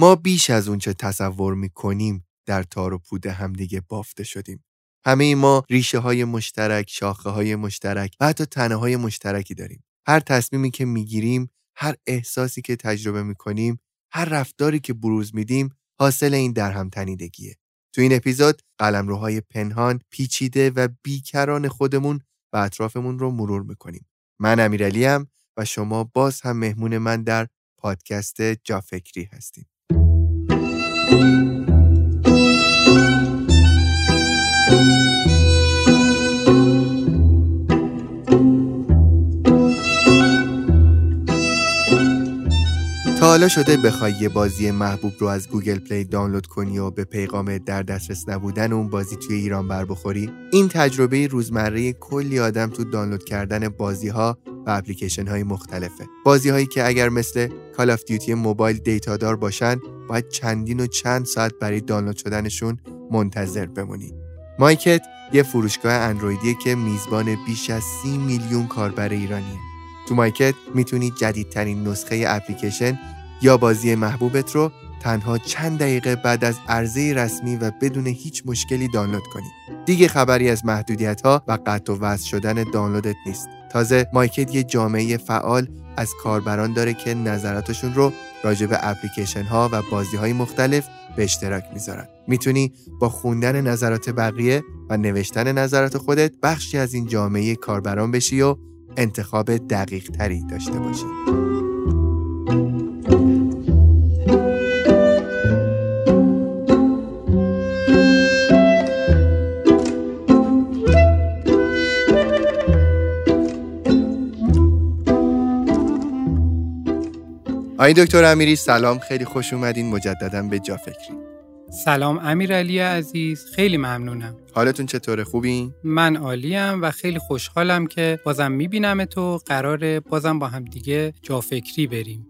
ما بیش از اونچه تصور می‌کنیم در تار و پود همدیگه بافته شدیم. همه ما ریشه های مشترک، شاخه های مشترک و حتی تنه های مشترکی داریم. هر تصمیمی که می‌گیریم، هر احساسی که تجربه می‌کنیم، هر رفتاری که بروز میدیم، حاصل این در هم تنیدگیه. تو این اپیزود قلمروهای پنهان، پیچیده و بیکران خودمون و اطرافمون رو مرور می‌کنیم. من امیرعلیم و شما باز هم مهمون من در پادکست جافکری هستین. تا حالا شده بخوای یه بازی محبوب رو از Google Play دانلود کنی و به پیغام در دسترس نبودن اون بازی توی ایران بر بخوری این تجربه روزمره کلی آدم تو دانلود کردن بازی ها و اپلیکیشن های مختلفه. بازی هایی که اگر مثل Call of Duty Mobile data دار باشن باید چندین و چند ساعت برای دانلود شدنشون منتظر بمونی. مایکت یه فروشگاه اندرویدیه که میزبان بیش از سی میلیون کاربر ایرانیه. تو مایکت می‌تونی جدیدترین نسخه اپلیکیشن یا بازی محبوبت رو تنها چند دقیقه بعد از عرضه رسمی و بدون هیچ مشکلی دانلود کنی. دیگه خبری از محدودیت ها و قطع و وصل شدن دانلودت نیست. تازه مایکت یه جامعه فعال از کاربران داره که نظراتشون رو راجع به اپلیکیشن ها و بازی های مختلف به اشتراک می‌ذارن. می‌تونی با خوندن نظرات بقیه و نوشتن نظرات خودت بخشی از این جامعه کاربران بشی و انتخاب دقیق تری داشته باشی. آی دکتر امیری سلام. خیلی خوش اومدین. مجددا به جا فکری سلام امیرعلی عزیز. خیلی ممنونم. حالتون چطوره؟ خوبین؟ من عالیم و خیلی خوشحالم که بازم می‌بینم تو. قرار بازم با هم دیگه جا فکری بریم.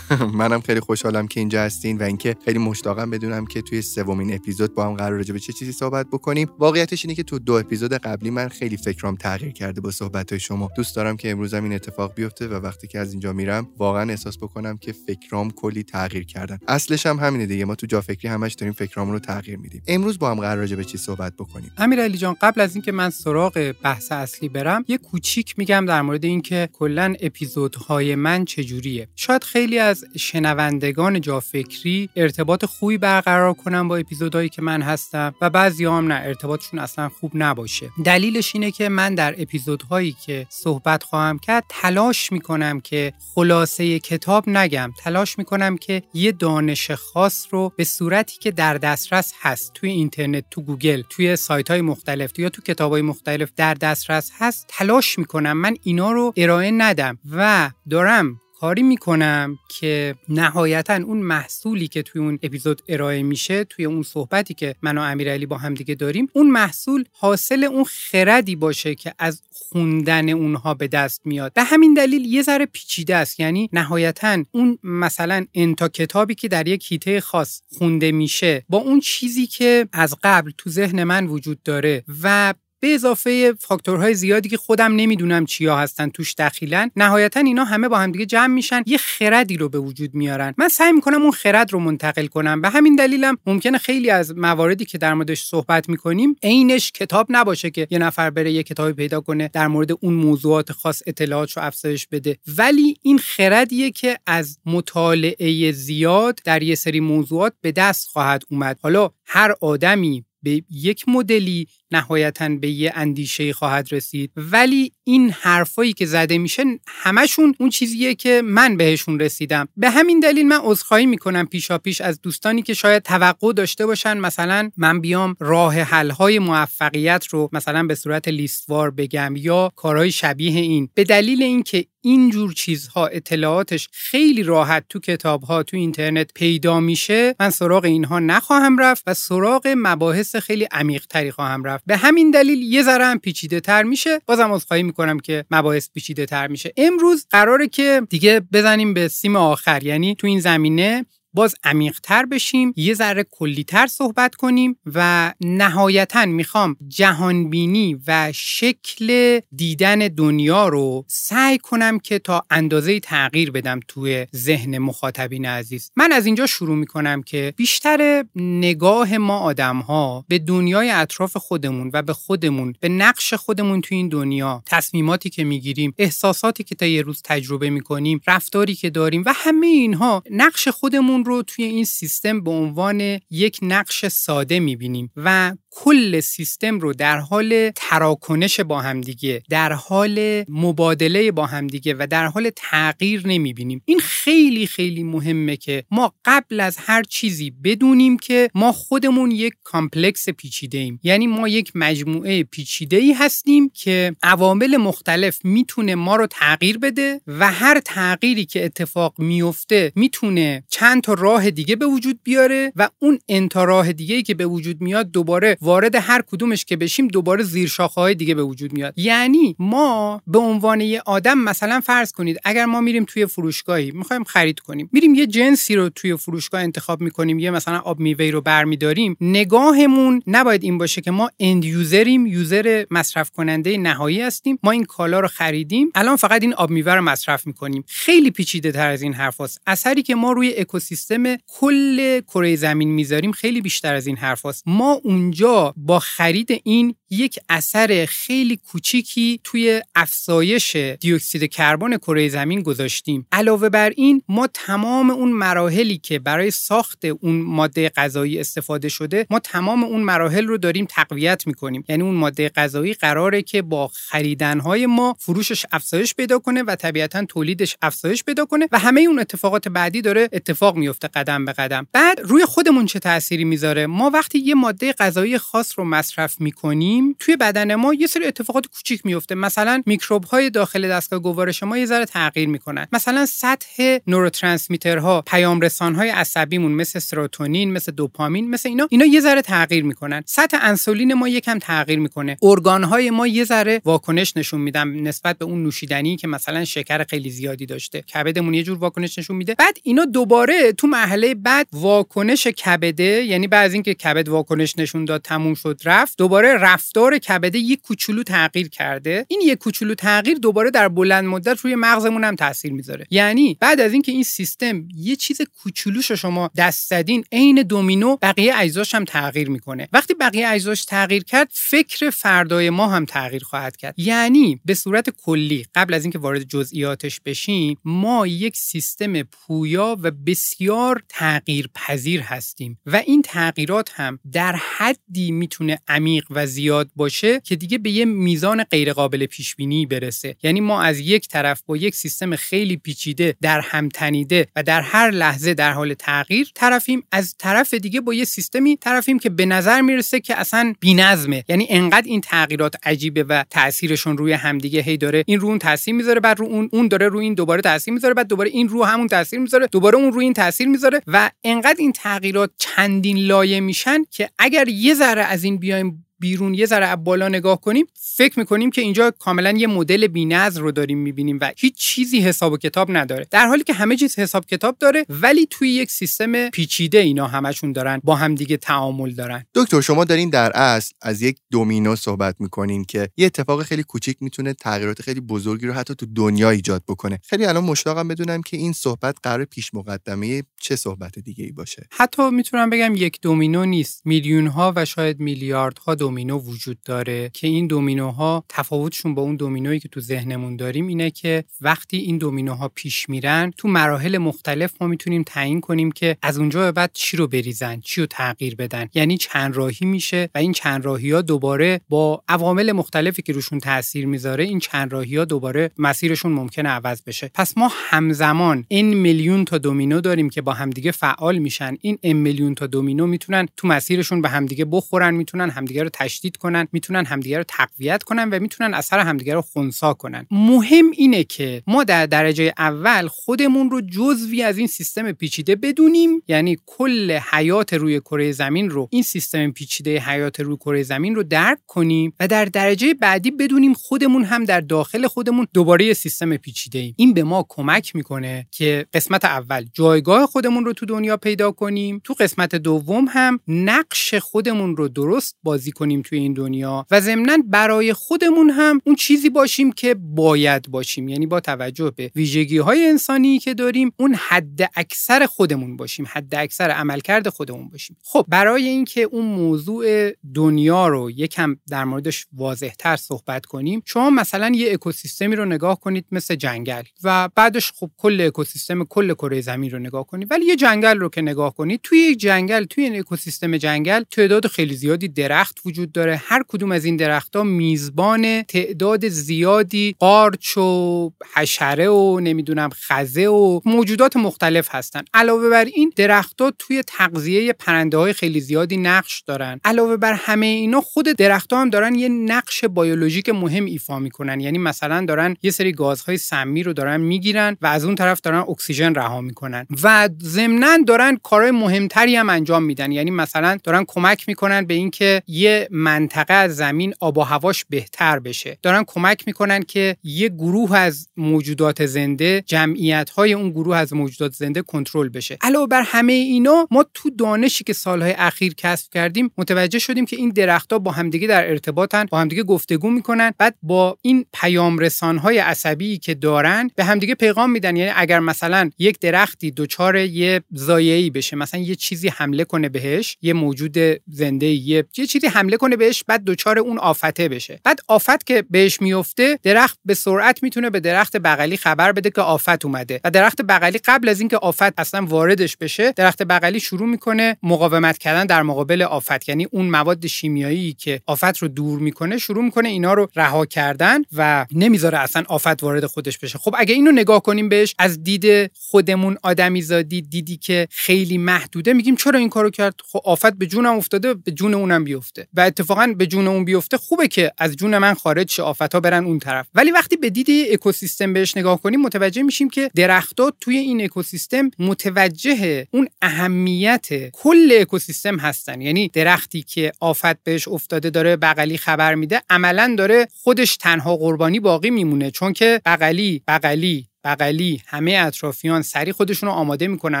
منم خیلی خوشحالم که اینجا هستین و اینکه خیلی مشتاقم بدونم که توی سومین اپیزود با هم قرار راجع به چه چیزی صحبت بکنیم. واقعیتش اینه که تو دو اپیزود قبلی من خیلی فکرام تغییر کرده با صحبت های شما. دوست دارم که امروز این اتفاق بیفته و وقتی که از اینجا میرم واقعا احساس بکنم که فکرام کلی تغییر کردن. اصلش هم همینه دیگه. ما تو جا فکری همش داریم فکرامون رو تغییر میدیم. امروز با هم قرار راجع به چی صحبت بکنیم؟ امیرعلی جان قبل از اینکه من سراغ بحث اصلی برم یه کوچیک میگم در مورد اینکه کلا اپیزودهای من چجوریه. شاید خیلی از شنوندگان جافکری ارتباط خوبی برقرار کنن با اپیزودهایی که من هستم و بعضی هم نه ارتباطشون اصلا خوب نباشه. دلیلش اینه که من در اپیزودهایی که صحبت خواهم کرد تلاش می‌کنم که خلاصه کتاب نگم. تلاش می‌کنم که یه دانش خاص رو به صورتی که در دسترس هست توی اینترنت تو گوگل توی سایت های مختلف. یا تو کتاب های مختلف در دسترس هست تلاش می‌کنم من اینا رو ارائه ندم. و دارم کاری می‌کنم که نهایتا اون محصولی که توی اون اپیزود ارائه میشه توی اون صحبتی که من و امیرعلی با هم دیگه داریم اون محصول حاصل اون خردی باشه که از خوندن اونها به دست میاد. به همین دلیل یه ذره پیچیده است. یعنی نهایتا اون مثلا انتا کتابی که در یک هیته خاص خونده میشه با اون چیزی که از قبل تو ذهن من وجود داره و به اضافه فاکتورهای زیادی که خودم نمی‌دونم چیا هستن توش دخیلن نهایتا اینا همه با هم دیگه جمع میشن یه خردی رو به وجود میارن. من سعی می‌کنم اون خرد رو منتقل کنم. به همین دلیلم ممکنه خیلی از مواردی که در موردش صحبت می‌کنیم عینش کتاب نباشه که یه نفر بره یه کتابی پیدا کنه در مورد اون موضوعات خاص اطلاعات رو افزایش بده. ولی این خردیه که از مطالعه زیاد در یه سری موضوعات به دست خواهد اومد. حالا هر آدمی به یک مدلی نهایتا به یه اندیشه خواهد رسید. ولی این حرفایی که زده میشه همشون اون چیزیه که من بهشون رسیدم. به همین دلیل من عذرخواهی می‌کنم پیشا پیش از دوستانی که شاید توقع داشته باشن مثلا من بیام راه حل های موفقیت رو مثلا به صورت لیستوار بگم یا کارهای شبیه این. به دلیل اینکه اینجور چیزها اطلاعاتش خیلی راحت تو کتاب ها تو اینترنت پیدا میشه من سراغ اینها نخواهم رفت و سراغ مباحث خیلی عمیق تری خواهم رفت. به همین دلیل یه ذره هم پیچیده تر میشه. بازم عذرخواهی می‌کنم که مباحث پیچیده تر میشه. امروز قراره که دیگه بزنیم به سیم آخر یعنی تو این زمینه باز عمیقتر بشیم یه ذره کلیتر صحبت کنیم و نهایتا می‌خوام جهانبینی و شکل دیدن دنیا رو سعی کنم که تا اندازه تغییر بدم توی ذهن مخاطبین عزیز. من از اینجا شروع می‌کنم که بیشتر نگاه ما آدم ها به دنیای اطراف خودمون و به خودمون به نقش خودمون توی این دنیا تصمیماتی که می‌گیریم احساساتی که تا یه روز تجربه می‌کنیم رفتاری که داریم و همه اینها نقش خودمون رو توی این سیستم به عنوان یک نقش ساده می‌بینیم و کل سیستم رو در حال تراکنش با همدیگه در حال مبادله با همدیگه و در حال تغییر نمی‌بینیم. این خیلی خیلی مهمه که ما قبل از هر چیزی بدونیم که ما خودمون یک complex پیچیده ایم. یعنی ما یک مجموعه پیچیده ای هستیم که عوامل مختلف می‌تونه ما رو تغییر بده و هر تغییری که اتفاق میفته می‌تونه چند تا راه دیگه به وجود بیاره و اون n تا راه دیگه که به وجود میاد دوباره وارد هر کدومش که بشیم دوباره زیر های دیگه به وجود میاد. یعنی ما به عنوان یه آدم مثلا فرض کنید اگر ما میریم توی فروشگاهی می‌خوایم خرید کنیم. میریم یه جنسی رو توی فروشگاه انتخاب می‌کنیم یه مثلا آب میوه رو برمیداریم. نگاهمون نباید این باشه که ما اند یوزریم یوزر مصرف کننده نهایی هستیم. ما این کالا رو خریدیم. الان فقط این آب میوه رو مصرف می‌کنیم. خیلی پیچیده تر از این حرف هست. اثری که ما روی اکوسیستم کل کره زمین می‌ذاریم خیلی بیشتر از این حرف هست. ما اونجا با خرید این یک اثر خیلی کوچیکی توی افزایش دیوکسید کربن کره زمین گذاشتیم. علاوه بر این ما تمام اون مراحلی که برای ساخت اون ماده غذایی استفاده شده ما تمام اون مراحل رو داریم تقویت می‌کنیم. یعنی اون ماده غذایی قراره که با خریدنهای ما فروشش افزایش پیدا کنه و طبیعتا تولیدش افزایش پیدا کنه و همه اون اتفاقات بعدی داره اتفاق میفته قدم به قدم. بعد روی خودمون چه تأثیری می‌ذاره؟ ما وقتی یه ماده غذایی خاص رو مصرف می‌کنیم توی بدن ما یه سری اتفاقات کوچیک میفته مثلا میکروب های داخل دستگاه گوارش ما یه ذره تغییر می‌کنن. مثلا سطح نوروترانسمیترها پیام رسان های عصبیمون مثل سروتونین مثل دوپامین مثل اینا اینا یه ذره تغییر می‌کنن. سطح انسولین ما یکم تغییر می‌کنه. ارگان های ما یه ذره واکنش نشون میدن نسبت به اون نوشیدنی که مثلا شکر خیلی زیادی داشته. کبدمون یه جور واکنش نشون میده. بعد اینا دوباره تو مرحله بعد واکنش کبده یعنی بعد اینکه کبد واکنش نشون داد تموم شد رفت دوباره رفتار کبده یک کوچولو تغییر کرده. این یک کوچولو تغییر دوباره در بلند مدت روی مغزمون هم تاثیر می‌ذاره. یعنی بعد از اینکه این سیستم یه چیز کوچولوش شما دست زدین عین دومینو بقیه اجزاش هم تغییر می‌کنه. وقتی بقیه اجزاش تغییر کرد فکر فردای ما هم تغییر خواهد کرد. یعنی به صورت کلی قبل از اینکه وارد جزئیاتش بشیم ما یک سیستم پویا و بسیار تغییر پذیر هستیم. و این تغییرات هم در حدی می‌تونه عمیق و زیاد باشه که دیگه به یه میزان غیرقابل پیش بینی برسه. یعنی ما از یک طرف با یک سیستم خیلی پیچیده در هم تنیده و در هر لحظه در حال تغییر طرفیم. از طرف دیگه با یه سیستمی طرفیم که به نظر می‌رسه که اصلا بی‌نظمه. یعنی انقدر این تغییرات عجیبه و تاثیرشون روی همدیگه هی داره. این رو اون تاثیر می‌ذاره بعد رو اون اون داره رو این دوباره تاثیر می‌ذاره بعد دوباره این رو همون تاثیر می‌ذاره دوباره اون رو این تاثیر می‌ذاره. و انقدر این تغییرات چندین لایه میشن که اگر یه ذره از این بیایم بیرون یه ذره بالا نگاه کنیم فکر می‌کنیم که اینجا کاملا یه مدل بی‌نظم رو داریم می‌بینیم و هیچ چیزی حساب و کتاب نداره. در حالی که همه چیز حساب کتاب داره ولی توی یک سیستم پیچیده اینا همشون دارن با همدیگه تعامل دارن. دکتر شما دارین در اصل از یک دومینو صحبت می‌کنین که یه اتفاق خیلی کوچیک می‌تونه تغییرات خیلی بزرگی رو حتی تو دنیا ایجاد بکنه. خیلی الان مشتاقم بدونم که این صحبت قرار پیش مقدمه چه صحبت دیگه ای باشه. حتی می‌تونم بگم یک دومینو نیست. میلیون ها و شاید میلیاردها دومینو وجود داره که این دومینوها تفاوتشون با اون دومینویی که تو ذهنمون داریم اینه که وقتی این دومینوها پیش میرن تو مراحل مختلف ما می‌تونیم تعیین کنیم که از اونجا به بعد چی رو بریزن چی رو تغییر بدن. یعنی چند راهی میشه و این چند راهی ها دوباره با عوامل مختلفی که روشون تاثیر می‌ذاره این چند راهی ها دوباره مسیرشون ممکنه عوض بشه. پس ما همزمان این میلیون تا دومینو داریم که با همدیگه فعال میشن. این ام میلیون تا دومینو می‌تونن تو مسیرشون به همدیگه بخورن می‌تونن همدیگه رو تشدید کنن می‌تونن همدیگه رو تقویت کنن و می‌تونن اثر همدیگه رو خونسا کنن. مهم اینه که ما در درجه اول خودمون رو جزوی از این سیستم پیچیده بدونیم. یعنی کل حیات روی کره زمین رو این سیستم پیچیده حیات روی کره زمین رو درک کنیم و در درجه بعدی بدونیم خودمون هم در داخل خودمون دوباره سیستم پیچیده ایم. این به ما کمک می‌کنه که قسمت اول جایگاه خودمون رو تو دنیا پیدا کنیم. تو قسمت دوم هم نقش خودمون رو درست بازی کنیم. توی این دنیا و ضمنا برای خودمون هم اون چیزی باشیم که باید باشیم. یعنی با توجه به ویژگی های انسانی که داریم اون حد اکثر خودمون باشیم حد اکثر عملکرد خودمون باشیم. خب برای اینکه اون موضوع دنیا رو یکم در موردش واضح تر صحبت کنیم شما مثلا یه اکوسیستمی رو نگاه کنید مثل جنگل و بعدش خب کل اکوسیستم کل کره زمین رو نگاه کنید. ولی یه جنگل رو که نگاه کنید توی یک جنگل توی این اکوسیستم جنگل تعداد خیلی زیادی درخت وجود داره. هر کدوم از این درختها میزبان تعداد زیادی قارچ و حشره و نمی‌دونم خزه و موجودات مختلف هستن. علاوه بر این درختها توی تغذیه پرنده های خیلی زیادی نقش دارن. علاوه بر همه اینا خود درختها هم دارن یه نقش بیولوژیک مهم ایفا می‌کنن. یعنی مثلا دارن یه سری گازهای سمی رو دارن می‌گیرن و از اون طرف دارن اکسیژن رها می‌کنن. و ضمنا دارن کارهای مهمتری هم انجام میدن. یعنی مثلا دارن کمک می‌کنن به اینکه یه منطقه از زمین آب و هواش بهتر بشه. دارن کمک می‌کنن که یه گروه از موجودات زنده جمعیت های اون گروه از موجودات زنده کنترل بشه. علاوه بر همه اینا ما تو دانشی که سالهای اخیر کسب کردیم متوجه شدیم که این درختها با همدیگه در ارتباطن با همدیگه گفتگو می‌کنن بعد با این پیام رسان های عصبی که دارن به همدیگه پیغام میدن. یعنی اگر مثلا یک درختی دچار یه زایعی بشه مثلا یه چیزی حمله کنه بهش یه موجود زنده یه یه چیزی حمله کنه بهش بعد دچار اون آفته بشه. بعد آفت که بهش میفته درخت به سرعت می‌تونه به درخت بغلی خبر بده که آفت اومده. و درخت بغلی قبل از اینکه آفت اصلا واردش بشه درخت بغلی شروع می‌کنه مقاومت کردن در مقابل آفت. یعنی اون مواد شیمیایی که آفت رو دور می‌کنه شروع می‌کنه اینا رو رها کردن و نمی‌ذاره اصلا آفت وارد خودش بشه. خب اگه اینو نگاه کنیم بهش از دید خودمون آدمیزادی دیدی که خیلی محدوده میگیم چرا این کارو کرد؟ خب آفت به جونم افتاده به جون اونم بیفته. اتفاقا به جون اون بیفته خوبه که از جون من خارج شه آفت ها برن اون طرف. ولی وقتی به دید اکوسیستم بهش نگاه کنیم متوجه میشیم که درختها توی این اکوسیستم متوجه اون اهمیت کل اکوسیستم هستن. یعنی درختی که آفت بهش افتاده داره بغلی خبر میده عملا داره خودش تنها قربانی باقی میمونه. چون که بغلی بغلی بغلی همه اطرافیان سری خودشون رو آماده می‌کنن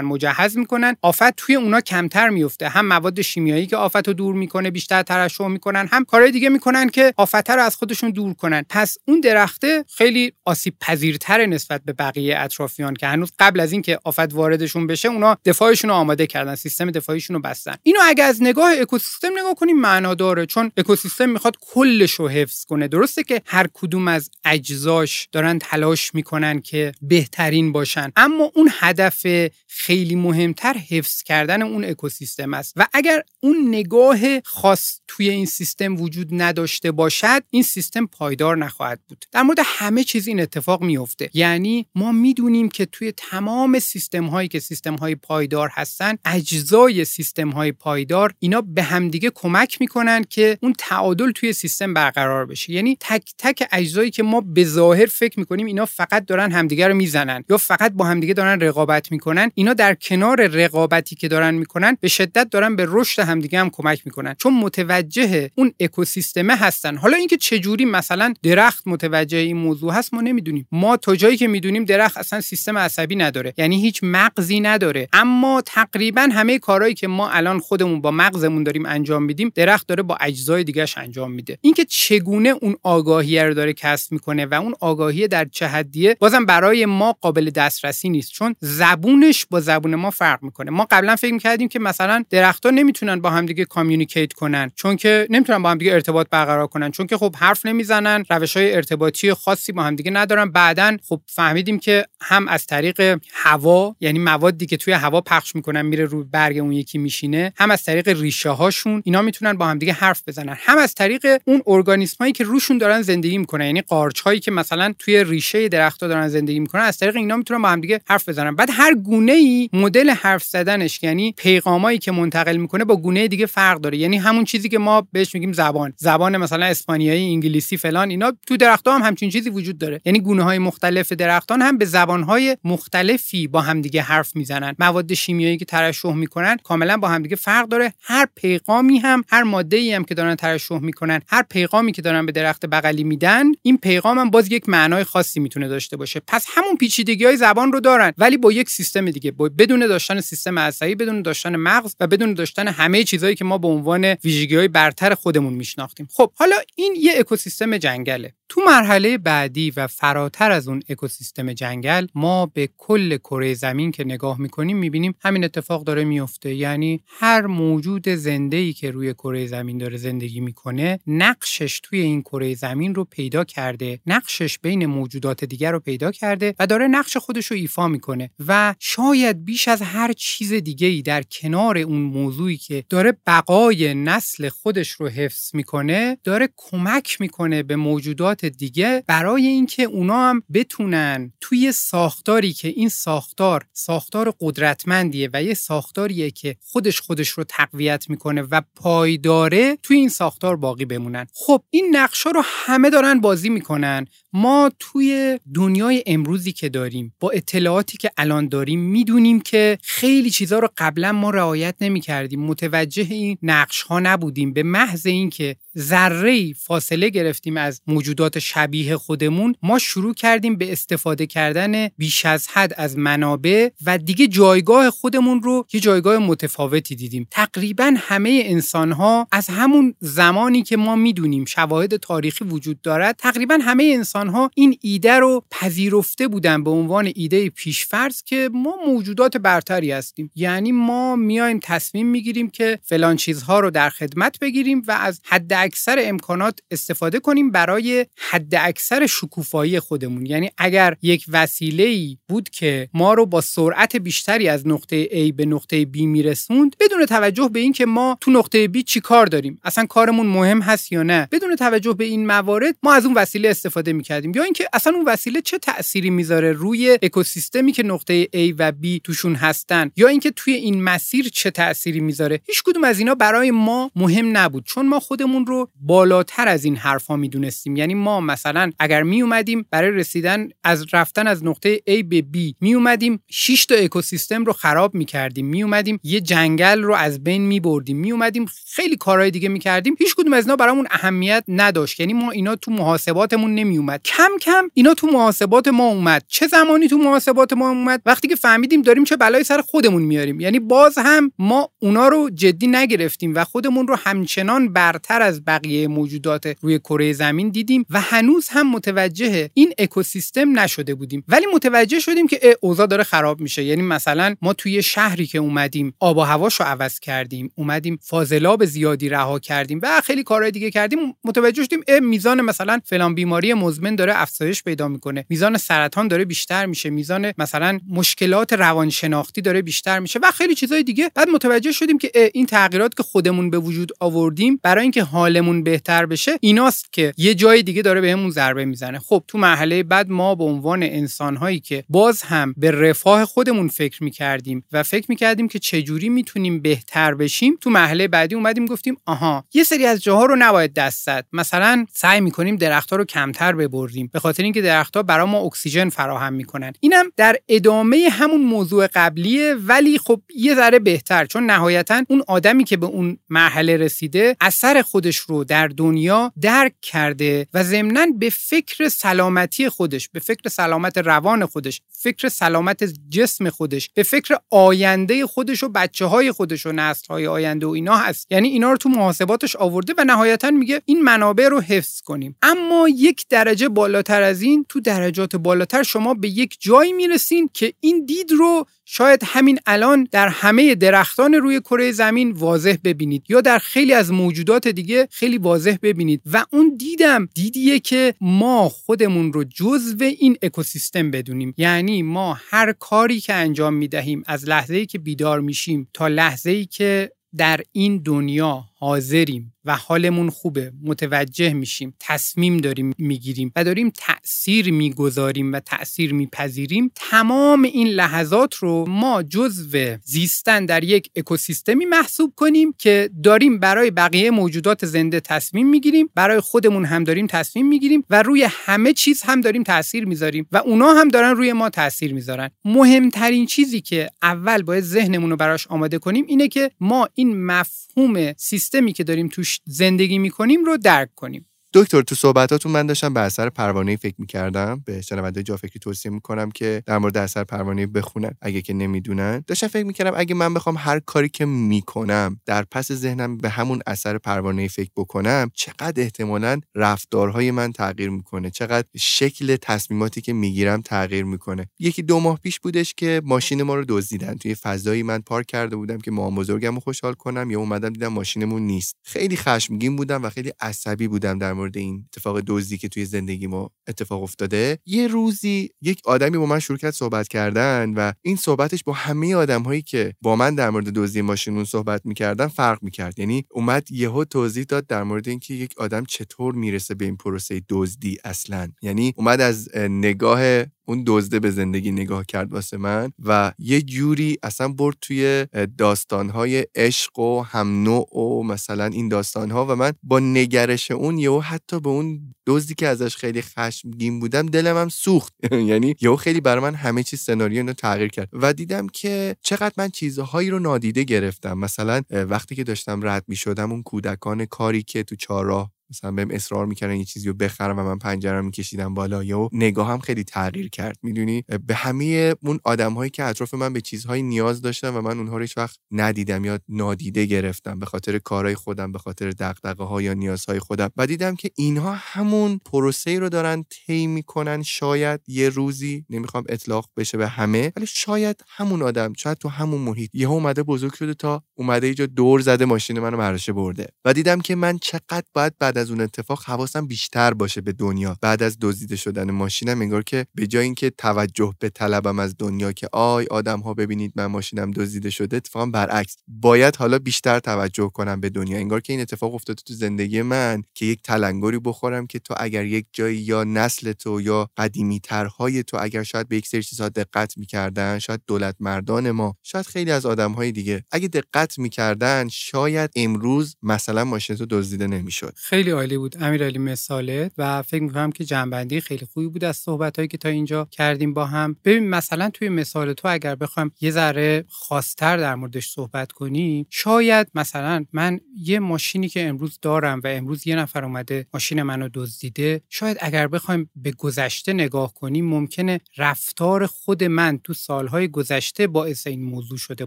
مجهز می‌کنن. آفت توی اونا کمتر میفته هم مواد شیمیایی که آفت رو دور می‌کنه بیشتر ترشح می‌کنن هم کارهای دیگه می‌کنن که آفت رو از خودشون دور کنن. پس اون درخته خیلی آسیب پذیرتر نسبت به بقیه اطرافیان که هنوز قبل از اینکه آفت واردشون بشه اونا دفاعشون رو آماده کردن سیستم دفاعیشون رو بستن. اینو اگه از نگاه اکوسیستم نگاه کنیم معنا داره. چون اکوسیستم می‌خواد کلش رو حفظ کنه. درسته که هر کدوم از اجزاش دارن تلاش می‌کنن که بهترین باشن. اما اون هدف خیلی مهمتر حفظ کردن اون اکوسیستم است. و اگر اون نگاه خاص توی این سیستم وجود نداشته باشد این سیستم پایدار نخواهد بود. در مورد همه چیز این اتفاق میفته یعنی ما می‌دونیم که توی تمام سیستم هایی که سیستم های پایدار هستن اجزای سیستم های پایدار اینا به همدیگه کمک می‌کنن که اون تعادل توی سیستم برقرار بشه. یعنی تک تک اجزایی که ما به ظاهر فکر می‌کنیم اینا فقط دارن همدیگه رو می‌زنن یا فقط با همدیگه دارن رقابت می‌کنن اینا در کنار رقابتی که دارن می‌کنن به شدت دارن به رشد همدیگه هم کمک می‌کنن. چون متوجه اون اکوسیستمه هستن. حالا اینکه چجوری مثلا درخت متوجه این موضوع هست ما نمی‌دونیم. ما تا جایی که می‌دونیم درخت اصلا سیستم عصبی نداره. یعنی هیچ مغزی نداره. اما تقریبا همه کارهایی که ما الان خودمون با مغزمون داریم انجام میدیم درخت داره با اجزای دیگهش انجام میده. اینکه چگونه اون آگاهی رو داره کسب می‌کنه و اون آگاهی در چه حدیه بازم برای ما قابل دسترسی نیست. چون زبونش با زبون ما فرق می‌کنه. ما قبلا فکر می‌کردیم که مثلا درختها نمی‌تونن با همدیگه کامیونیکیت کنن. چون که نمی‌تونن با همدیگه ارتباط برقرار کنن. چون که خب حرف نمی‌زنن روش های ارتباطی خاصی با همدیگه ندارن. بعدا خب فهمیدیم که هم از طریق هوا یعنی موادی که توی هوا پخش می‌کنن میره روی برگ اون یکی میشینه. هم از طریق ریشه هاشون اینا می‌تونن با همدیگه حرف بزنن. هم از طریق اون ارگانیسم هایی که روشون دارن زندگی می‌کنن یعنی قارچ هایی که مثلا توی ریشه درختها دارن زندگی می‌کنن از طریق اینا می‌تونن با همدیگه حرف بزنن. بعد هر گونه ای مدل حرف زدنش یعنی پیغامایی که منتقل می‌کنه با گونه دیگه فرق داره؟ یعنی همون چیزی که ما بهش میگیم زبان. زبان مثلا اسپانیایی انگلیسی فلان اینا تو درختها هم همچین چیزی وجود داره. یعنی گونه های مختلف درختان هم به زبان های مختلفی با همدیگه حرف می‌زنن. مواد شیمیایی که ترشح می‌کنن کاملا با همدیگه فرق داره. هر پیغامی هم هر ماده ای هم که دارن ترشح می‌کنن هر پیغامی که دارن به درخت بغلی میدن این پیغام هم باز یک معنای خاصی می‌تونه داشته باشه. پس همون پیچیدگی های زبان رو دارن. ولی با یک سیستم دیگه با بدون داشتن سیستم عصبی بدون داشتن مغز و بدون داشتن همه چیزهایی که ما به عنوان ویژگی های برتر خودمون میشناختیم. خب حالا این یه اکوسیستم جنگله. تو مرحله بعدی و فراتر از اون اکوسیستم جنگل ما به کل کره زمین که نگاه می‌کنیم می‌بینیم همین اتفاق داره میفته یعنی هر موجود زنده ای که روی کره زمین داره زندگی می‌کنه نقشش توی این کره زمین رو پیدا کرده نقشش بین موجودات دیگر رو پیدا کرده و داره نقش خودش رو ایفا می‌کنه. و شاید بیش از هر چیز دیگه ای در کنار اون موضوعی که داره بقای نسل خودش رو حفظ می‌کنه داره کمک می‌کنه به موجودات دیگه برای اینکه اونا هم بتونن توی ساختاری که این ساختار ساختار قدرتمندیه و یه ساختاریه که خودش خودش رو تقویت می‌کنه و پایداره توی این ساختار باقی بمونن. خب این نقشه رو همه دارن بازی می‌کنن. ما توی دنیای امروزی که داریم با اطلاعاتی که الان داریم می‌دونیم که خیلی چیزها رو قبلا ما رعایت نمی کردیم متوجه این نقش ها نبودیم. به محض اینکه ذره فاصله گرفتیم از موجودات شبیه خودمون ما شروع کردیم به استفاده کردن بیش از حد از منابع و دیگه جایگاه خودمون رو یه جایگاه متفاوتی دیدیم. تقریبا همه انسان ها از همون زمانی که ما می‌دونیم شواهد تاریخی وجود دارد تقریبا همه انسان ها این ایده رو پذیرفته بودن به عنوان ایده پیشفرض که ما موجودات برتری هستیم. یعنی ما میایم تصمیم می‌گیریم که فلان چیزها رو در خدمت بگیریم و از حد اکثر امکانات استفاده کنیم برای حد اکثر شکوفایی خودمون. یعنی اگر یک وسیله ای بود که ما رو با سرعت بیشتری از نقطه A به نقطه B میرسوند بدون توجه به اینکه ما تو نقطه B چی کار داریم اصلا کارمون مهم هست یا نه بدون توجه به این موارد ما از اون وسیله استفاده می‌کردیم. یا اینکه اصلا اون وسیله چه تأثیری می‌ذاره روی اکوسیستمی که نقطه A و B توشون هستن؟ یا اینکه توی این مسیر چه تأثیری می‌ذاره؟ هیچ کدوم از اینا برای ما مهم نبود چون ما خودمون رو بالاتر از این حرفا می‌دونستیم. یعنی ما مثلا اگر می اومدیم برای رسیدن از رفتن از نقطه A به B می اومدیم 6 تا اکوسیستم رو خراب می کردیم می اومدیم یه جنگل رو از بین می بردیم می اومدیم خیلی کارهای دیگه می کردیم هیچ کدوم از اینا برامون اهمیت نداشت. یعنی ما اینا تو محاسباتمون نمی اومد کم کم اینا تو محاسبات ما اومد. چه زمانی تو محاسبات ما اومد؟ وقتی که فهمیدیم داریم چه بلایی سر خودمون میاریم. یعنی باز هم ما اونا رو جدی نگرفتیم و خودمون رو همچنان برتر از بقیه موجودات روی کره زمین دیدیم و هنوز هم متوجه این اکوسیستم نشده بودیم. ولی متوجه شدیم که اوضاع داره خراب میشه. یعنی مثلا ما توی شهری که اومدیم آب و هواش رو عوض کردیم اومدیم فاضلاب زیادی رها کردیم و خیلی کارهای دیگه کردیم. متوجه شدیم میزان مثلا فلان بیماری مزمن داره افزایش پیدا می‌کنه. میزان سرطان داره بیشتر میشه. میزان مثلا مشکلات روانشناختی داره بیشتر میشه و خیلی چیزای دیگه. بعد متوجه شدیم که این تغییرات که خودمون به وجود آوردیم برای اینکه حالمون بهتر بشه ایناست که یه جای دیگه داره بهمون ضربه می‌زنه. خب تو مرحله بعد ما به عنوان انسانهایی که باز هم به رفاه خودمون فکر می‌کردیم و فکر می‌کردیم که چجوری می‌تونیم بهتر بشیم تو مرحله بعدی اومدیم گفتیم آها یه سری از جاها رو نباید دست زد. مثلا سعی می‌کنیم درختها رو کمتر ببریم. به خاطر اینکه درختها برای ما اکسیژن فراهم می‌کنن. اینم در ادامه همون موضوع قبلیه ولی خب یه ذره بهتر. چون نهایتا اون آدمی که به اون مرحله رسیده اثر خودش رو در دنیا درک کرده و ضمنا به فکر سلامتی خودش به فکر سلامت روان خودش فکر سلامت جسم خودش به فکر آینده خودش و بچه های خودش و نسل های آینده و اینا هست. یعنی اینا رو تو محاسباتش آورده و نهایتا میگه این منابع رو حفظ کنیم. اما یک درجه بالاتر از این تو درجات بالاتر شما به یک جایی می‌رسین که این دید رو شاید همین الان در همه درختان روی کره زمین واضح ببینید یا در خیلی از موجودات دیگه خیلی واضح ببینید. و اون دیدم دیدیه که ما خودمون رو جزو این اکوسیستم بدونیم. یعنی ما هر کاری که انجام می‌دهیم از لحظه ای که بیدار میشیم تا لحظه ای که در این دنیا حاضریم و حالمون خوبه متوجه میشیم تصمیم داریم می‌گیریم و داریم تاثیر می‌گذاریم و تاثیر میپذیریم. تمام این لحظات رو ما جزو زیستن در یک اکوسیستمی محسوب کنیم که داریم برای بقیه موجودات زنده تصمیم می‌گیریم برای خودمون هم داریم تصمیم می‌گیریم و روی همه چیز هم داریم تاثیر می‌ذاریم و اونا هم دارن روی ما تاثیر می‌ذارن. مهمترین چیزی که اول باید ذهنمون رو براش آماده کنیم اینه که ما این مفهوم سیستمی که داریم توش زندگی می‌کنیم رو درک کنیم. دکتر تو صحبتاتون من داشتم به اثر پروانه فکر می‌کردم. به شنونده جا فکری توصیه می‌کنم که در مورد اثر پروانه بخونن اگه که نمی‌دونن. داشتم فکر می‌کردم اگه من بخوام هر کاری که می‌کنم در پس ذهنم به همون اثر پروانه فکر بکنم چقدر احتمالا رفتارهای من تغییر می‌کنه چقدر شکل تصمیماتی که می‌گیرم تغییر می‌کنه. یکی دو ماه پیش بودش که ماشین ما رو دزدیدن. توی فضایی من پارک کرده بودم که مام بزرگم خوشحال کنم یا اومدم دیدم ماشینمون نیست. خیلی خشمگین بودم و خیلی عصبی بودم در مورد این اتفاق دزدی که توی زندگی ما اتفاق افتاده یه روزی یک آدمی با من شروع کرد صحبت کردن و این صحبتش با همه آدم هایی که با من در مورد دزدی ماشینمون صحبت می‌کردن فرق می‌کرد. یعنی اومد یهو توضیح داد در مورد اینکه یک آدم چطور می‌رسه به این پروسه دزدی اصلا. یعنی اومد از نگاه اون دزده به زندگی نگاه کرد واسه من و یه جوری اصلا برد توی داستانهای عشق و هم نوع و مثلا این داستانها و من با نگرش اون یهو حتی به اون دزدی که ازش خیلی خشمگین بودم دلم هم سوخت. یعنی یهو خیلی برای من همه چیز سناریو رو تغییر کرد و دیدم که چقدر من چیزهایی رو نادیده گرفتم. مثلا وقتی که داشتم رد می شدم اون کودکان کاری که تو چهارراه مثلا بهم اصرار می‌کردن یه چیزی رو بخرم و من پنجره میکشیدم بالا. یا نگاهم خیلی تغییر کرد می‌دونی؟ به همه اون آدمهایی که اطراف من به چیزهایی نیاز داشتن و من اونها رو هیچ وقت ندیدم یا نادیده گرفتم به خاطر کارهای خودم به خاطر دغدغه ها یا نیازهای خودم. و دیدم که اینها همون پروسه رو دارن طی می‌کنن شاید یه روزی نمی‌خوام اطلاق بشه به همه ولی شاید همون آدم شاید تو همون محیط. یهو اومده بزرگ شده تا اومده اینجا دور زده ماشین منو مرشه برده. و دیدم که من چقدر باید بعد از اون اتفاق حواسم بیشتر باشه به دنیا. بعد از دزدیده شدن ماشینم انگار که به جای اینکه توجه به طلبم از دنیا که آی آدم ها ببینید من ماشینم دزدیده شده اتفاقا برعکس. باید حالا بیشتر توجه کنم به دنیا. انگار که این اتفاق افتاده تو زندگی من که یک تلنگری بخورم که تو اگر یک جایی یا نسل تو یا قدیمی ترهای تو اگر شاید به یک سری چیزها دقت می‌کردن شاید دولت مردان ما شاید خیلی از آدم های دیگه اگه دقت می‌کردن شاید امروز مثلا ماشین تو دزدیده نمی‌شد. خیلی عالی بود امیرعلی مثاله. و فکر می‌کنم که جنبندی خیلی خوبی بود از صحبت هایی که تا اینجا کردیم با هم. ببین مثلا توی مثال تو اگر بخوام یه ذره خاصتر در موردش صحبت کنیم شاید مثلا من یه ماشینی که امروز دارم و امروز یه نفر اومده ماشین منو دزدیده شاید اگر بخوایم به گذشته نگاه کنیم ممکنه رفتار خود من تو سالهای گذشته باعث این موضوع شده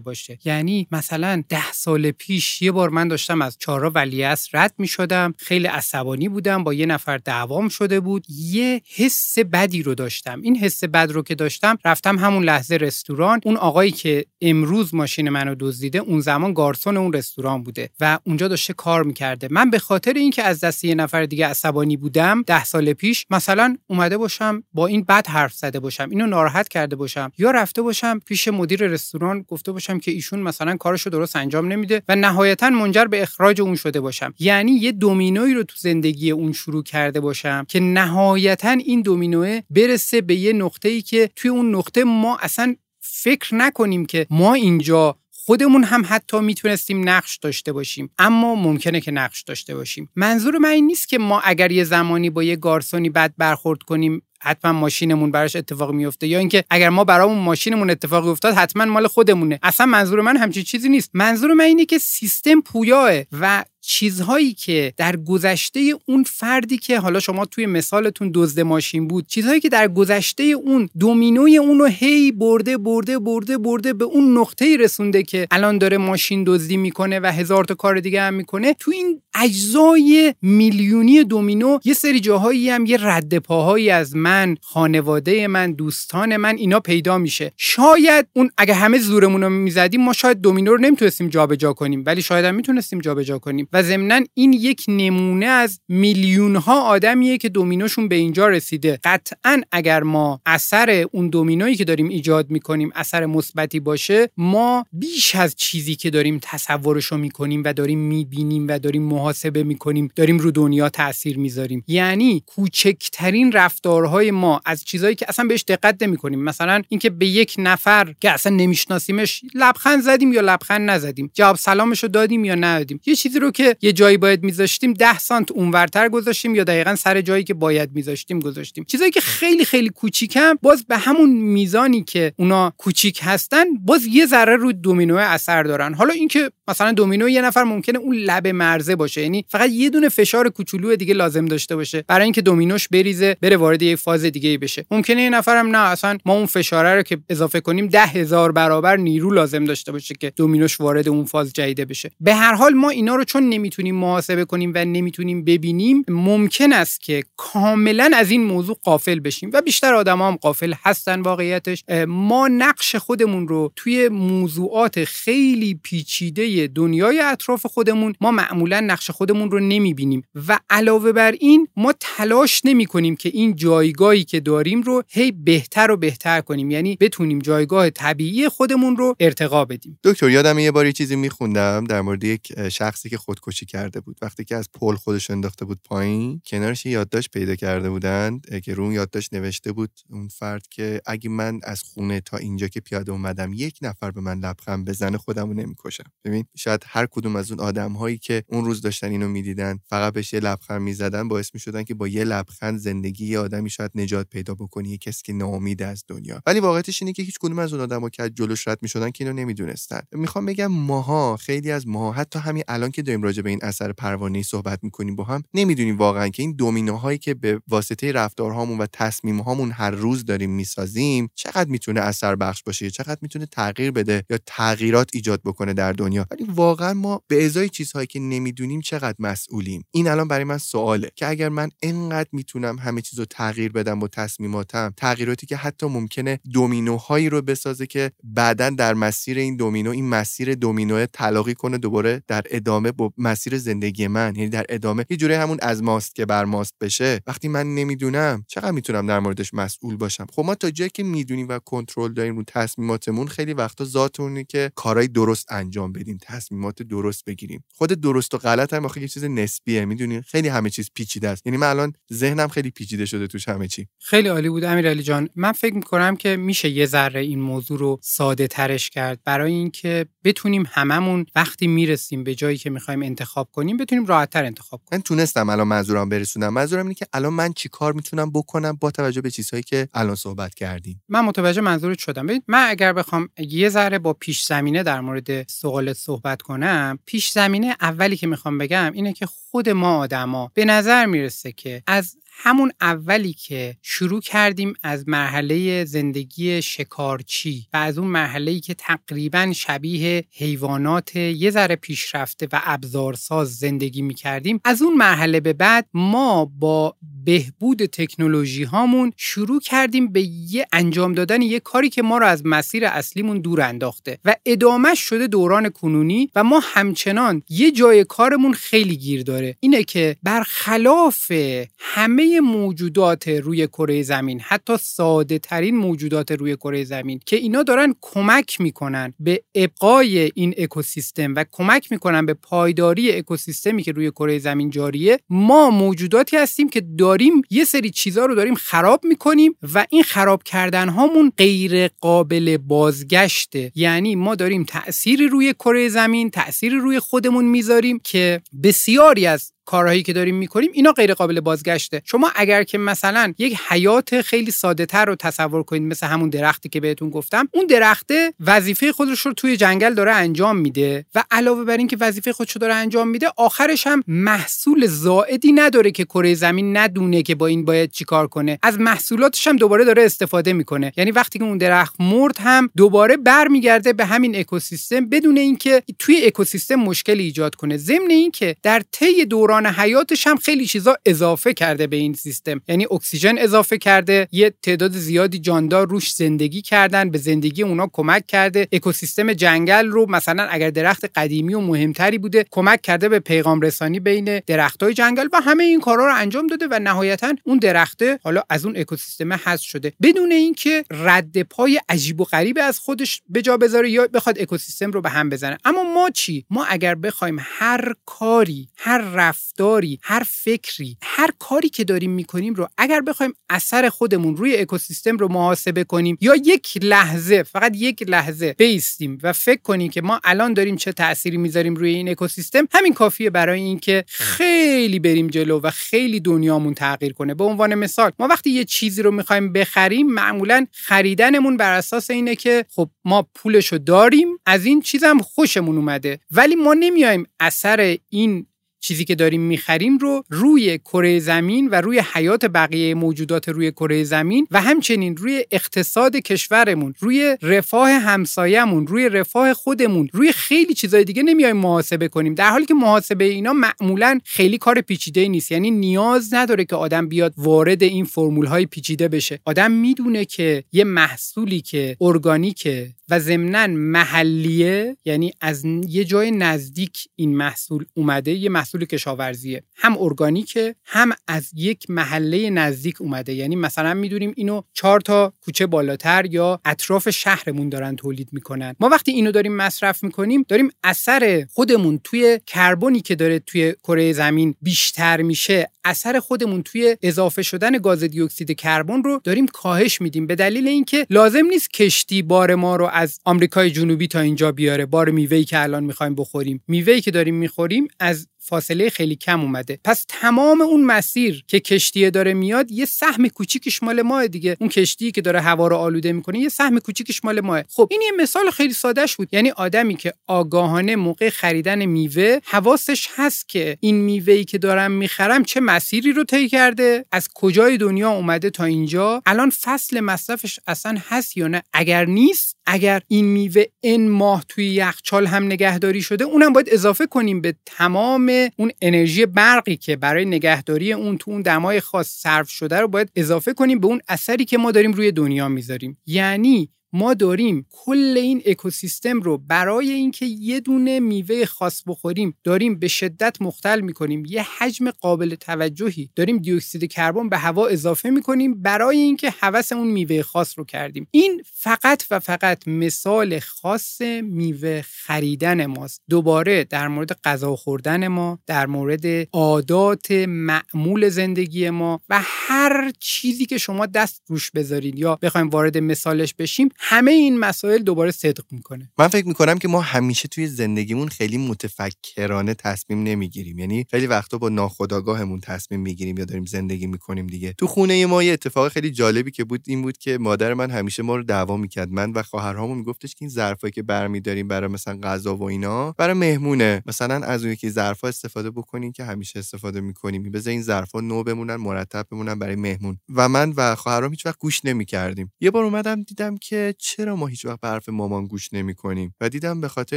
باشه. یعنی مثلا ده سال پیش یه بار من داشتم از چهارراه ولیعصر رد می شدم خیلی عصبانی بودم با یه نفر دعوام شده بود. یه حس بدی رو داشتم. این حس بد رو که داشتم رفتم همون لحظه رستوران. اون آقایی که امروز ماشین منو دزدیده اون زمان گارسون اون رستوران بوده و اونجا داشته کار می‌کرده. من به خاطر اینکه از دست یه نفر دیگه عصبانی بودم ده سال پیش مثلا اومده باشم با این بد حرف زده باشم اینو ناراحت کرده باشم. یا رفته باشم پیش مدیر رستوران گفته باشم که ایشون مثلا کارشو درست انجام نمیده و نهایتا منجر به اخراج اون شده باشم. یعنی یه دومینوی رو تو زندگی اون شروع کرده باشم که نهایتا این دومینوه برسه به یه نقطه ای که توی اون نقطه ما اصلا فکر نکنیم که ما اینجا خودمون هم حتی می‌تونستیم نقش داشته باشیم. اما ممکنه که نقش داشته باشیم. منظور من این نیست که ما اگر یه زمانی با یه گارسونی بد برخورد کنیم حتما ماشینمون براش اتفاق میفته یا اینکه اگر ما برامون ماشینمون اتفاقی افتاد حتما مال خودمونه. اصلا منظور من همچین چیزی نیست. منظور من اینه که سیستم پویاه و چیزهایی که در گذشته اون فردی که حالا شما توی مثالتون دزد ماشین بود چیزهایی که در گذشته اون دومینوی اون رو هی برده برده برده برده به اون نقطه‌ای رسونده که الان داره ماشین دزدی می‌کنه و هزار تا کار دیگه هم می‌کنه تو این اجزای میلیونی دومینو یه سری جاهایی هم یه رد پاهایی از من خانواده من دوستان من اینا پیدا میشه. شاید اون اگه همه زورمون رو می‌زدیم ما شاید دومینو رو نمی‌تونستیم جابجا کنیم ولی شاید هم می‌تونستیم جابجا کنیم. و ضمنا این یک نمونه از میلیون ها آدمیه که دومینوشون به اینجا رسیده. قطعا اگر ما اثر اون دومینویی که داریم ایجاد می‌کنیم اثر مثبتی باشه ما بیش از چیزی که داریم تصورش رو می‌کنیم و داریم می‌بینیم و داریم محاسبه می‌کنیم داریم رو دنیا تاثیر می‌ذاریم. یعنی کوچکترین رفتارهای ما از چیزهایی که اصلا بهش دقت نمی‌کنیم. مثلا اینکه به یک نفر که اصلا نمیشناسیمش لبخند زدیم یا لبخند نزدیم؟ جواب سلامش رو دادیم یا ندادیم؟ یه چیزی رو که یه جایی باید میذاشتیم ده سانت اونورتر گذاشتیم یا دقیقا سر جایی که باید میذاشتیم گذاشتیم. چیزایی که خیلی خیلی کوچیکم باز به همون میزانی که اونا کوچیک هستن باز یه ذره رو دومینو اثر دارن. حالا اینکه مثلا دومینو یه نفر ممکنه اون لب مرزه باشه. یعنی فقط یه دونه فشار کوچولو دیگه لازم داشته باشه برای اینکه دومینوش بریزه بره وارد یه فاز دیگه بشه. ممکنه یه نفرم نه اصلا ما اون فشاره رو که اضافه کنیم ده هزار برابر نیرو لازم داشته باشه که دومینوش وارد اون فاز جدیده بشه. به هر حال ما اینا رو چون نمی‌تونیم محاسبه کنیم و نمی‌تونیم ببینیم ممکن است که کاملا از این موضوع قافل بشیم و بیشتر آدم هم قافل هستن واقعیتش. ما نقش خودمون رو توی موضوعات خیلی پیچیده دنیای اطراف خودمون ما معمولا نقش خودمون رو نمی‌بینیم و علاوه بر این ما تلاش نمی کنیم که این جایگاهی که داریم رو هی بهتر و بهتر کنیم یعنی بتونیم جایگاه طبیعی خودمون رو ارتقا بدیم. دکتر یادم یه بار یه چیزی میخوندم در مورد یک شخصی که خودکشی کرده بود. وقتی که از پل خودش انداخته بود پایین کنارش یادداشت پیدا کرده بودند که رو یادداشت نوشته بود اون فرد که اگه من از خونه تا اینجا که پیاده اومدم یک نفر به من لبخند بزنه خودم نمی‌کشم. ببین شاید هر کدوم از اون آدم هایی که اون روز داشتن اینو می‌دیدن فقط بهش یه لبخند می‌زدن باعث می‌شدن که با یه لبخند زندگی یه آدمی شاید نجات پیدا بکنی یه کسی که ناامید از دنیا. ولی واقعیتش اینه که هیچ کدوم از اون آدما که جلوش رد می‌شدن که اینو نمی‌دونستن. می‌خوام بگم ماها خیلی از ماها حتی همین الان که داریم راجع به این اثر پروانه صحبت می‌کنیم با هم نمی‌دونیم واقعا که این دومینوهایی که به واسطه رفتارهامون و تصمیمهامون هر روز داریم می‌سازیم چقدر می‌تونه اثر بخش باشه؟ چقدر می‌تونه تغییر بده یا تغییرات ایجاد بکنه در دنیا؟ ولی واقعا ما به ازای چیزهایی که نمی‌دونیم چقدر مسئولیم. این الان برای من سواله که اگر من انقدر می‌تونم همه چیز رو تغییر بدم با تصمیماتم تغییراتی که حتی ممکنه دومینوهایی رو بسازه که بعدا در مسیر این دومینو این مسیر دومینو تلاقی کنه دوباره در ادامه با مسیر زندگی من. یعنی در ادامه یه جوری همون از ماست که بر ماست بشه. وقتی من نمی‌دونم چقدر می‌تونم در موردش مسئول باشم؟ خب ما تا جایی که می‌دونیم و کنترل داریم رو تصمیماتمون خیلی وقتا ذاتونه که کارهای درست انجام بدیم. تصمیمات درست بگیریم. خود درست و غلط هم آخه یه چیز نسبیه می‌دونی؟ خیلی همه چیز پیچیده است. یعنی من الان ذهنم خیلی پیچیده شده توش همه چی. خیلی عالی بود امیرعلی جان. من فکر می‌کنم که میشه یه ذره این موضوع رو ساده ترش کرد. برای اینکه بتونیم هممون وقتی می‌رسیم به جایی که می‌خوایم انتخاب کنیم بتونیم راحتتر انتخاب کنیم. من تونستم الان منظورم برسونم. منظورم اینه که الان من چیکار می‌تونم بکنم با توجه به چیزهایی که الان صحبت کردیم؟ من متوجه منظورت شدم. ببین من اگر بخوام یه ذره با پیش زمینه در مورد سوالت صحبت کنم پیش زمینه اولی که می‌خوام بگم اینه که خود ما آدما به نظر می‌رسه که از همون اولی که شروع کردیم از مرحله زندگی شکارچی و از اون مرحله که تقریبا شبیه حیوانات یه ذره پیشرفته و ابزارساز زندگی می کردیم از اون مرحله به بعد ما با بهبود تکنولوژی هامون شروع کردیم به یه انجام دادن یه کاری که ما رو از مسیر اصلیمون دور انداخته و ادامه شده دوران کنونی و ما همچنان یه جای کارمون خیلی گیر داره. اینه که برخلاف همه موجودات روی کره زمین حتی ساده ترین موجودات روی کره زمین که اینا دارن کمک می‌کنن به ابقای این اکوسیستم و کمک می‌کنن به پایداری اکوسیستمی که روی کره زمین جاریه ما موجوداتی هستیم که داریم یه سری چیزها رو داریم خراب می‌کنیم و این خراب کردن هامون غیر قابل بازگشته یعنی ما داریم تأثیری روی کره زمین تأثیری روی خودمون می‌ذاریم که بسیاری از کارهایی که داریم می‌کنیم اینا غیر قابل بازگشته. شما اگر که مثلا یک حیات خیلی ساده تر رو تصور کنید مثل همون درختی که بهتون گفتم اون درخته وظیفه خودش رو توی جنگل داره انجام میده و علاوه بر اینکه وظیفه خودش رو داره انجام میده آخرش هم محصول زائدی نداره که کره زمین ندونه که با این باید چیکار کنه. از محصولاتش هم دوباره داره استفاده می‌کنه. یعنی وقتی که اون درخت مرد هم دوباره برمیگرده به همین اکوسیستم بدون اینکه توی اکوسیستم مشکلی ایجاد کنه. ضمن اینکه در طی دوران دوران حیاتش هم خیلی چیزا اضافه کرده به این سیستم. یعنی اکسیژن اضافه کرده یه تعداد زیادی جاندار روش زندگی کردن به زندگی اونا کمک کرده. اکوسیستم جنگل رو مثلا اگر درخت قدیمی و مهمتری بوده کمک کرده به پیغام رسانی بین درختای جنگل و همه این کارا رو انجام داده و نهایتا اون درخته حالا از اون اکوسیستم حذف شده. بدون اینکه رد پای عجیب و غریب از خودش به جا بذاره یا بخواد اکوسیستم رو به هم بزنه. اما ما چی؟ ما اگر بخوایم هر کاری هر رفتاری هر فکری هر کاری که داریم می‌کنیم رو اگر بخوایم اثر خودمون روی اکوسیستم رو محاسبه کنیم یا یک لحظه فقط یک لحظه بیستیم و فکر کنیم که ما الان داریم چه تأثیری می‌ذاریم روی این اکوسیستم همین کافیه برای اینکه خیلی بریم جلو و خیلی دنیامون تغییر کنه. به عنوان مثال ما وقتی یه چیزی رو می‌خوایم بخریم معمولا خریدنمون بر اساس اینه که خب ما پولشو داریم از این چیزم خوشمون اومده. ولی ما نمیایم اثر این چیزی که داریم می‌خریم رو روی کره زمین و روی حیات بقیه موجودات روی کره زمین و همچنین روی اقتصاد کشورمون روی رفاه همسایهمون روی رفاه خودمون روی خیلی چیزای دیگه نمیایم محاسبه کنیم. در حالی که محاسبه اینا معمولا خیلی کار پیچیده نیست. یعنی نیاز نداره که آدم بیاد وارد این فرمول های پیچیده بشه. آدم می‌دونه که یه محصولی که ارگانیکه و ضمنا محلیه یعنی از یه جای نزدیک این محصول اومده یه محصول کشاورزیه. هم ارگانیکه هم از یک محله نزدیک اومده. یعنی مثلا می‌دونیم اینو چهار تا کوچه بالاتر یا اطراف شهرمون دارن تولید می‌کنن. ما وقتی اینو داریم مصرف می‌کنیم داریم اثر خودمون توی کربنی که داره توی کره زمین بیشتر میشه اثر خودمون توی اضافه شدن گاز دی اکسید کربن رو داریم کاهش میدیم. به دلیل اینکه لازم نیست کشتی بار ما رو از آمریکای جنوبی تا اینجا بیاره. بار میوه‌ای که الان می‌خوایم بخوریم. میوه‌ای که داریم می‌خوریم از فاصله خیلی کم اومده. پس تمام اون مسیر که کشتیه داره میاد یه سهم کوچیکش مال ماه دیگه. اون کشتی که داره هوا رو آلوده می‌کنه یه سهم کوچیکش مال ماه. خب این یه مثال خیلی سادهش بود. یعنی آدمی که آگاهانه موقع خریدن میوه حواسش هست که این میوه‌ای که دارم می‌خرم چه مسیری رو طی کرده. از کجای دنیا اومده تا اینجا؟ الان فصل مصرفش اصلا هست یا نه؟ اگر نیست اگر این میوه ان ماه توی یخچال هم نگهداری شده اونم باید اضافه کنیم به تمام اون انرژی برقی که برای نگهداری اون تو اون دمای خاص صرف شده رو باید اضافه کنیم به اون اثری که ما داریم روی دنیا می‌ذاریم. یعنی ما داریم کل این اکوسیستم رو برای اینکه یه دونه میوه خاص بخوریم داریم به شدت مختل می‌کنیم. یه حجم قابل توجهی. داریم دیوکسید کربن به هوا اضافه می‌کنیم برای اینکه هوس اون میوه خاص رو کردیم. این فقط و فقط مثال خاص میوه خریدن ماست. دوباره در مورد غذا خوردن ما در مورد عادات معمول زندگی ما و هر چیزی که شما دست روش بذارید یا بخوایم وارد مثالش بشیم همه این مسائل دوباره صدق می‌کنه. من فکر می‌کنم که ما همیشه توی زندگیمون خیلی متفکرانه تصمیم نمی‌گیریم. یعنی خیلی وقتا با ناخودآگاهمون تصمیم می‌گیریم یا داریم زندگی می‌کنیم دیگه. تو خونه ما یه اتفاق خیلی جالبی که بود این بود که مادر من همیشه ما رو دعوا می‌کرد. من و خواهرهامو میگفتش که این ظرفایی که برمیداریم برای مثلا غذا و اینا برای مهمونه. مثلا از اون که ظرفا استفاده بکنین که همیشه استفاده می‌کنیم. بذار این ظرفا نو بمونن مرتب بمونن برای مهمون. و من و خواهرام هیچ وقت گوش نمی‌کردیم. یه بار اومدم دیدم که چرا ما هیچ وقت به مامان گوش نمی کنیم و دیدم به خاطر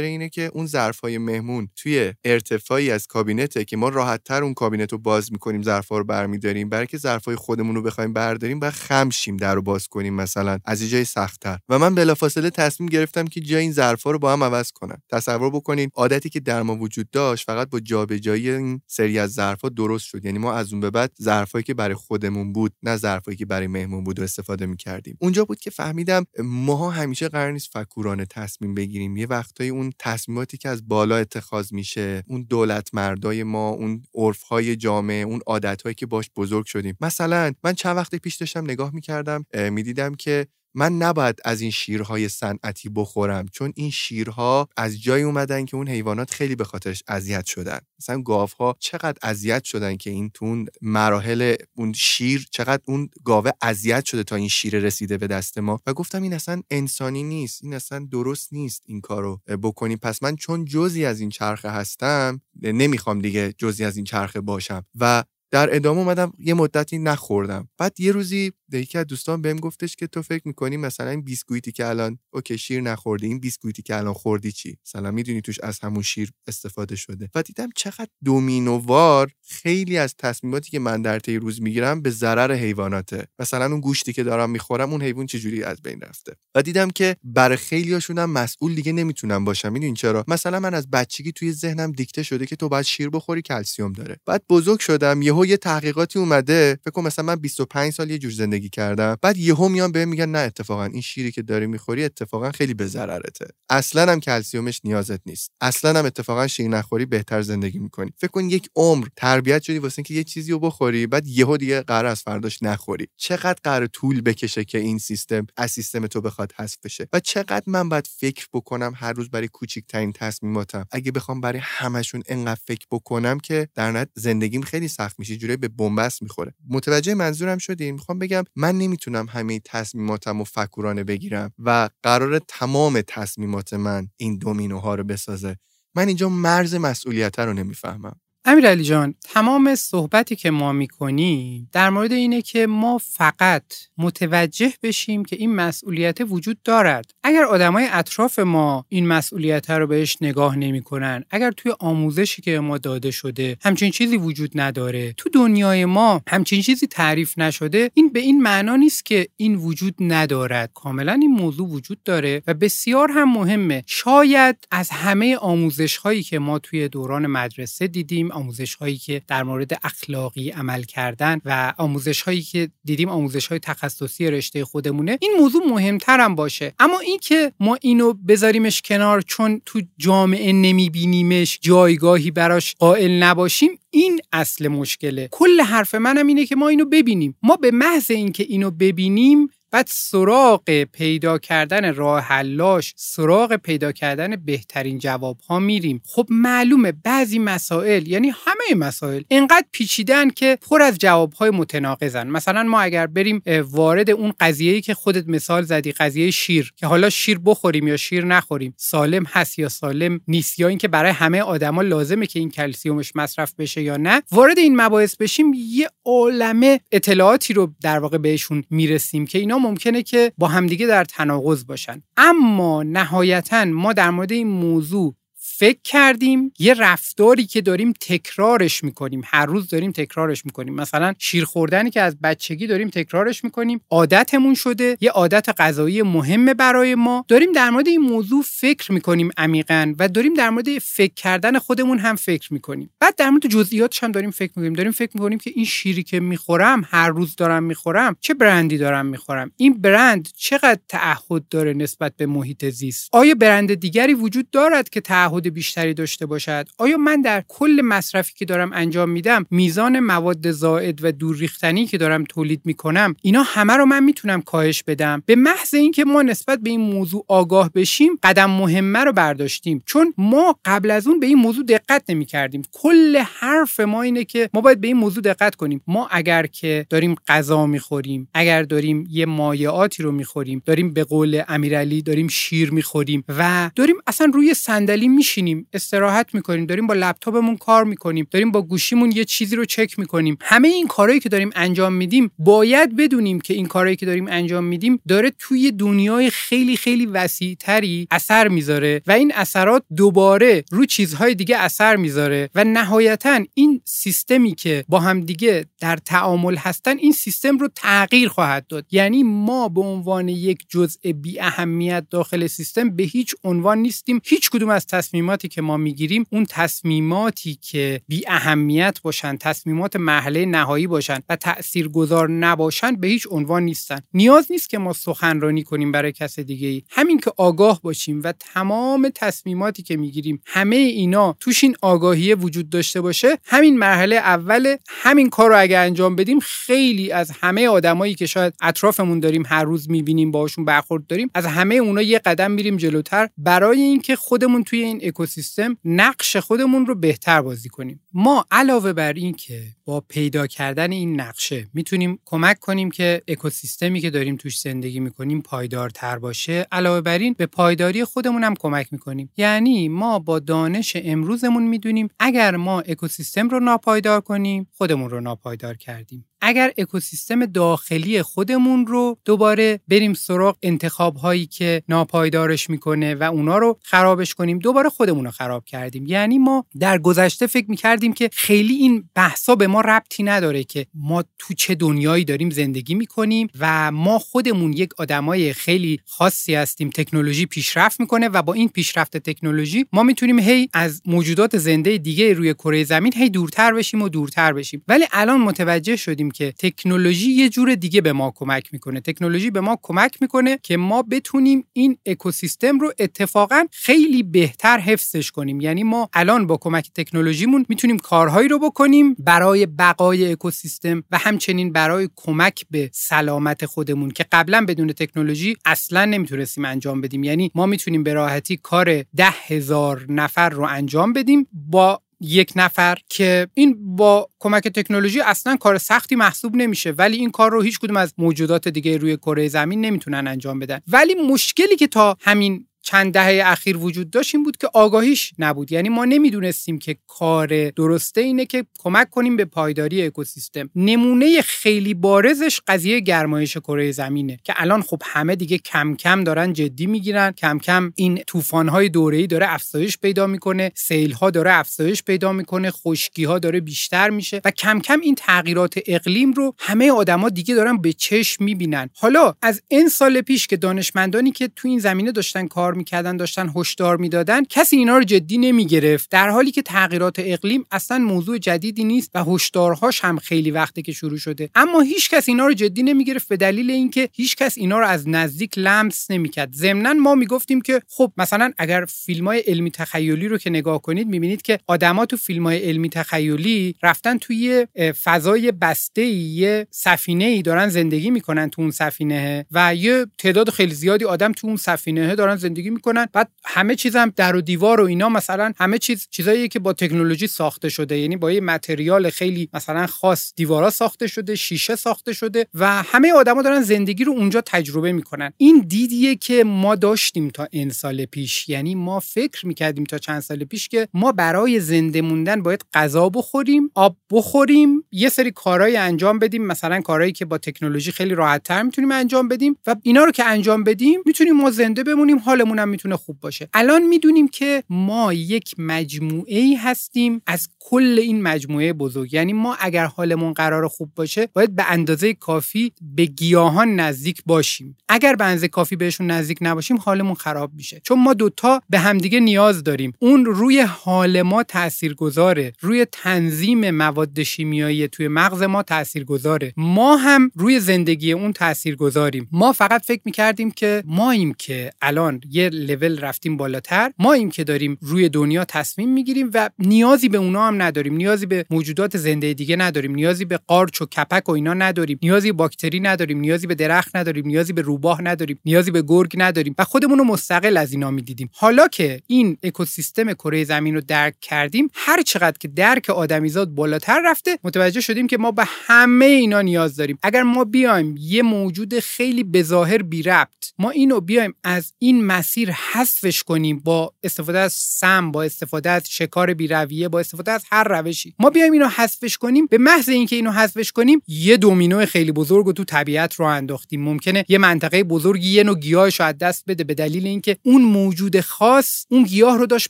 اینه که اون ظرفای مهمون توی ارتفاعی از کابینته که ما راحتتر اون کابینت رو باز می‌کنیم ظرفا رو برمیداریم برای که ظرفای خودمون رو بخوایم برداریم و خمشیم در رو باز کنیم مثلا از جای سختتر. و من بلافاصله تصمیم گرفتم که جای این ظرفا رو با هم عوض کنم. تصور بکنید عادتی که در ما وجود داشت فقط با جابجایی این سری از ظرفا درست شد. یعنی ما از اون به بعد ظرفایی که برای خودمون بود نه ظرفایی که برای مهمون بود و استفاده می‌کردیم. اونجا بود که فهمیدم ماها همیشه قرار نیست فکورانه تصمیم بگیریم. یه وقتایی اون تصمیماتی که از بالا اتخاذ میشه اون دولت مردای ما اون عرفهای جامعه اون عادتهایی که باش بزرگ شدیم. مثلا من چند وقت پیش داشتم نگاه می‌کردم می‌دیدم که من نباید از این شیرهای صنعتی بخورم چون این شیرها از جای اومدن که اون حیوانات خیلی به خاطرش اذیت شدن. مثلا گاوها چقدر اذیت شدن که این تون مراحل اون شیر چقدر اون گاوه اذیت شده تا این شیر رسیده به دست ما. و گفتم این اصلا انسانی نیست این اصلا درست نیست این کارو بکنی. پس من چون جزی از این چرخه هستم نمی‌خوام دیگه جزی از این چرخه باشم. و در ادامه اومدم یه مدتی نخوردم. بعد یه روزی یکی از دوستان بهم گفتش که تو فکر می‌کنی مثلا این بیسکویتی که الان OK شیر نخوردی این بیسکویتی که الان خوردی چی؟ مثلا می‌دونی توش از همون شیر استفاده شده. و دیدم چقدر دومینووار خیلی از تصمیماتی که من در طی روز می‌گیرم به ضرر حیواناته. مثلا اون گوشتی که دارم می‌خورم اون حیوان چجوری از بین رفته؟ و دیدم که برای خیلیاشونم مسئول دیگه نمی‌تونم باشم. می‌دونین چرا؟ مثلا من از بچگی توی ذهنم دیکته شده که تو باید شیر بخوری کلسیوم داره. بعد بزرگ شدم یهو یه تحقیقاتی اومده فکر کنم مثلا من 25 سال یه جور زندگی کردم. بعد یهو میان بهم میگن نه اتفاقا این شیری که داری می‌خوری اتفاقا خیلی به ضررته. اصلا هم کلسیومش نیازت نیست. اصلا هم اتفاقا شیر نخوری بهتر زندگی می‌کنی. فکر کن یک عمر تربیت شدی واسه اینکه یه چیزی رو بخوری بعد یهو دیگه قرار از فرداش نخوری. چقدر قرار طول بکشه که این سیستم از سیستم تو بخواد حذف بشه؟ و چقدر من باید فکر بکنم هر روز برای کوچکترین تصمیماتم اگه بخوام برای همشون انقدر فکر بکنم که در زندگیم خیلی سخت جوری به بنبست می‌خوره. متوجه منظورم شدین؟ می‌خوام بگم من نمی‌تونم همه تصمیماتم و فکورانه بگیرم و قرار تمام تصمیمات من این دومینوها رو بسازه. من اینجا مرز مسئولیت رو نمی‌فهمم. امیر علی جان تمام صحبتی که ما می‌کنیم در مورد اینه که ما فقط متوجه بشیم که این مسئولیت وجود دارد. اگر آدمای اطراف ما این مسئولیت رو بهش نگاه نمی‌کنن اگر توی آموزشی که ما داده شده همچین چیزی وجود نداره تو دنیای ما همچین چیزی تعریف نشده این به این معنا نیست که این وجود ندارد. کاملا این موضوع وجود داره و بسیار هم مهمه. شاید از همه آموزش هایی که ما توی دوران مدرسه دیدیم آموزش هایی که در مورد اخلاقی عمل کردن و آموزش هایی که دیدیم آموزش های تخصصی رشته خودمونه این موضوع مهمترم باشه. اما این که ما اینو بذاریمش کنار چون تو جامعه نمیبینیمش جایگاهی براش قائل نباشیم این اصل مشکله. کل حرف منم اینه که ما اینو ببینیم. ما به محض اینکه اینو ببینیم بعد سراغ پیدا کردن راه حلاش سراغ پیدا کردن بهترین جواب ها میریم. خب معلومه بعضی مسائل یعنی همه مسائل اینقدر پیچیدن که پر از جواب های متناقضن. مثلا ما اگر بریم وارد اون قضیه‌ای که خودت مثال زدی قضیه شیر که حالا شیر بخوریم یا شیر نخوریم سالم هست یا سالم نیست یا اینکه برای همه آدما لازمه که این کلسیومش مصرف بشه یا نه وارد این مباحث بشیم یه عالمه اطلاعاتی رو در واقع بهشون می‌رسیم که اینا ممکنه که با همدیگه در تناقض باشن. اما نهایتا ما در مورد این موضوع فکر کردیم یه رفتاری که داریم تکرارش می‌کنیم. هر روز داریم تکرارش می‌کنیم. مثلا شیر خوردنی که از بچگی داریم تکرارش می‌کنیم. عادتمون شده یه عادت غذایی مهمه برای ما. داریم در مورد این موضوع فکر می‌کنیم عمیقا و داریم در مورد فکر کردن خودمون هم فکر می‌کنیم. بعد در مورد جزئیاتش هم داریم فکر می‌کنیم. داریم فکر می‌کنیم که این شیری که می‌خورم هر روز دارم می‌خورم چه برندی دارم می‌خورم؟ این برند چقدر تعهد داره نسبت به محیط زیست؟ آیا برند دیگری وجود دارد که تعهد بیشتری داشته باشد؟ آیا من در کل مصرفی که دارم انجام میدم میزان مواد زائد و دور ریختنی که دارم تولید می‌کنم اینا همه رو من می‌تونم کاهش بدم؟ به محض اینکه ما نسبت به این موضوع آگاه بشیم قدم مهمه رو برداشتیم. چون ما قبل از اون به این موضوع دقت نمی‌کردیم. کل حرف ما اینه که ما باید به این موضوع دقت کنیم. ما اگر که داریم غذا می‌خوریم اگر داریم یه مایعاتی رو می‌خوریم داریم به قول امیرعلی داریم شیر می‌خوریم و داریم اصلا روی صندلی میشیم میشینیم استراحت می‌کنیم داریم با لپتاپمون کار می‌کنیم داریم با گوشیمون یه چیزی رو چک می‌کنیم. همه این کارهایی که داریم انجام میدیم باید بدونیم که این کارهایی که داریم انجام میدیم داره توی دنیای خیلی خیلی وسیعتری اثر می‌ذاره و این اثرات دوباره رو چیزهای دیگه اثر می‌ذاره و نهایتا این سیستمی که با هم دیگه در تعامل هستن این سیستم رو تغییر خواهد داد. یعنی ما به عنوان یک جزء بی اهمیت داخل سیستم به هیچ عنوان نیستیم. هیچ کدوم از تصمیم تصمیماتی که ما می‌گیریم اون تصمیماتی که بی اهمیت باشن تصمیمات محله نهایی باشن و تاثیرگذار نباشن به هیچ عنوان نیستن. نیاز نیست که ما سخنرانی کنیم برای کس دیگه ای همین که آگاه باشیم و تمام تصمیماتی که می‌گیریم همه اینا توش این آگاهی وجود داشته باشه همین مرحله اول همین کار رو اگه انجام بدیم خیلی از همه آدمایی که شاید اطرافمون داریم هر روز می‌بینیم باهاشون برخورد داریم از همه اونا یه قدم میریم جلوتر. برای اینکه خودمون توی این اکوسیستم نقش خودمون رو بهتر بازی کنیم. ما علاوه بر این که با پیدا کردن این نقشه می‌تونیم کمک کنیم که اکوسیستمی که داریم توش زندگی می‌کنیم پایدارتر باشه علاوه بر این به پایداری خودمون هم کمک می‌کنیم. یعنی ما با دانش امروزمون می‌دونیم اگر ما اکوسیستم رو ناپایدار کنیم خودمون رو ناپایدار کردیم. اگر اکوسیستم داخلی خودمون رو دوباره بریم سراغ انتخاب هایی که ناپایدارش می‌کنه و اونا رو خرابش کنیم دوباره خودمون رو خراب کردیم. یعنی ما در گذشته فکر می‌کردیم که خیلی این بحثا به ما ربطی نداره که ما تو چه دنیایی داریم زندگی می‌کنیم و ما خودمون یک آدمای خیلی خاصی هستیم تکنولوژی پیشرفت می‌کنه و با این پیشرفت تکنولوژی ما می‌تونیم هی از موجودات زنده دیگه روی کره زمین هی دورتر بشیم و دورتر بشیم. ولی الان متوجه شدیم که تکنولوژی یه جور دیگه به ما کمک می‌کنه. تکنولوژی به ما کمک می‌کنه که ما بتونیم این اکوسیستم رو اتفاقا خیلی بهتر حفظش کنیم. یعنی ما الان با کمک تکنولوژیمون می‌تونیم کارهایی رو بکنیم برای بقای اکوسیستم و همچنین برای کمک به سلامت خودمون که قبلا بدون تکنولوژی اصلا نمی‌تونستیم انجام بدیم. یعنی ما می‌تونیم به راحتی کار ده هزار نفر رو انجام بدیم با یک نفر که این با کمک تکنولوژی اصلا کار سختی محسوب نمیشه ولی این کار رو هیچ کدوم از موجودات دیگه روی کره زمین نمی‌تونن انجام بدن. ولی مشکلی که تا همین چند دهه اخیر وجود داشت این بود که آگاهیش نبود. یعنی ما نمی‌دونستیم که کار درسته اینه که کمک کنیم به پایداری اکوسیستم. نمونه خیلی بارزش قضیه گرمایش کره زمینه که الان خب همه دیگه کم کم دارن جدی می‌گیرن. کم کم این طوفان‌های دوره‌ای داره افزایش پیدا می‌کنه سیل‌ها داره افزایش پیدا می‌کنه خشکی‌ها داره بیشتر میشه و کم کم این تغییرات اقلیم رو همه آدما دیگه دارن به چشم می‌بینن. حالا از این سال پیش که دانشمندانی که تو این زمینه داشتن کار می‌کردن داشتن هشدار می‌دادن. کسی اینا رو جدی نمی‌گرفت. در حالی که تغییرات اقلیم اصلا موضوع جدیدی نیست و هشدارهاش هم خیلی وقته که شروع شده. اما هیچ کس اینا رو جدی نمی‌گرفت به دلیل اینکه هیچ کس اینا رو از نزدیک لمس نمی‌کرد. ضمنا ما می‌گفتیم که خب مثلا اگر فیلم های علمی تخیلی رو که نگاه کنید می‌بینید که آدما تو فیلم های علمی تخیلی رفتن توی فضای بسته یه سفینه ای دارن زندگی می‌کنن تو اون سفینه و یه تعداد خیلی زیادی آدم تو اون سفینه دارن زندگی می‌کنن. بعد همه چیز هم در و دیوار و اینا مثلا همه چیز چیزایی که با تکنولوژی ساخته شده. یعنی با یه متریال خیلی مثلا خاص دیوارا ساخته شده شیشه ساخته شده و همه آدما دارن زندگی رو اونجا تجربه می‌کنن. این دیدیه که ما داشتیم تا این سال پیش. یعنی ما فکر می‌کردیم تا چند سال پیش که ما برای زنده موندن باید غذا بخوریم آب بخوریم یه سری کارهایی انجام بدیم. مثلا کارهایی که با تکنولوژی خیلی راحتتر می‌تونیم انجام بدیم و اینا رو که انجام بدیم می‌تونیم ما زنده بمونیم حالمون هم می‌تونه خوب باشه. الان می‌دونیم که ما یک مجموعه ای هستیم. از کل این مجموعه بزرگ. یعنی ما اگر حالمون قرار خوب باشه باید به اندازه کافی به گیاهان نزدیک باشیم. اگر به اندازه کافی بهشون نزدیک نباشیم حالمون خراب میشه. چون ما دوتا به همدیگه نیاز داریم. اون روی حال ما تاثیرگذاره. روی تنظیم مواد شیمیایی توی مغز ما تاثیرگذاره. ما هم روی زندگی اون تاثیرگذاریم. ما فقط فکر می‌کردیم که ماییم که الان یه لول رفتیم بالاتر. ما این که داریم روی دنیا تصمیم می‌گیریم و نیازی به اونا هم نداریم. نیازی به موجودات زنده دیگه نداریم. نیازی به قارچ و کپک و اینا نداریم. نیازی به باکتری نداریم. نیازی به درخت نداریم. نیازی به روباه نداریم. نیازی به گرگ نداریم. و خودمون رو مستقل از اینا می‌دیدیم. حالا که این اکوسیستم کره زمین رو درک کردیم هر چقدر که درک آدمیزاد بالاتر رفته متوجه شدیم که ما به همه اینا نیاز داریم. اگر ما بیایم یه موجود خیلی بظاهر بی ربط ما اینو بیایم از این مسیر حذفش کنیم با استفاده از سم با استفاده از شکار بیرویه با استفاده از هر روشی. ما بیایم اینو حذفش کنیم. به محض اینکه اینو حذفش کنیم یه دومینو خیلی بزرگ رو تو طبیعت رو انداختیم. ممکنه یه منطقه بزرگی یه نوع گیاهش از دست بده به دلیل اینکه اون موجود خاص اون گیاه رو داشت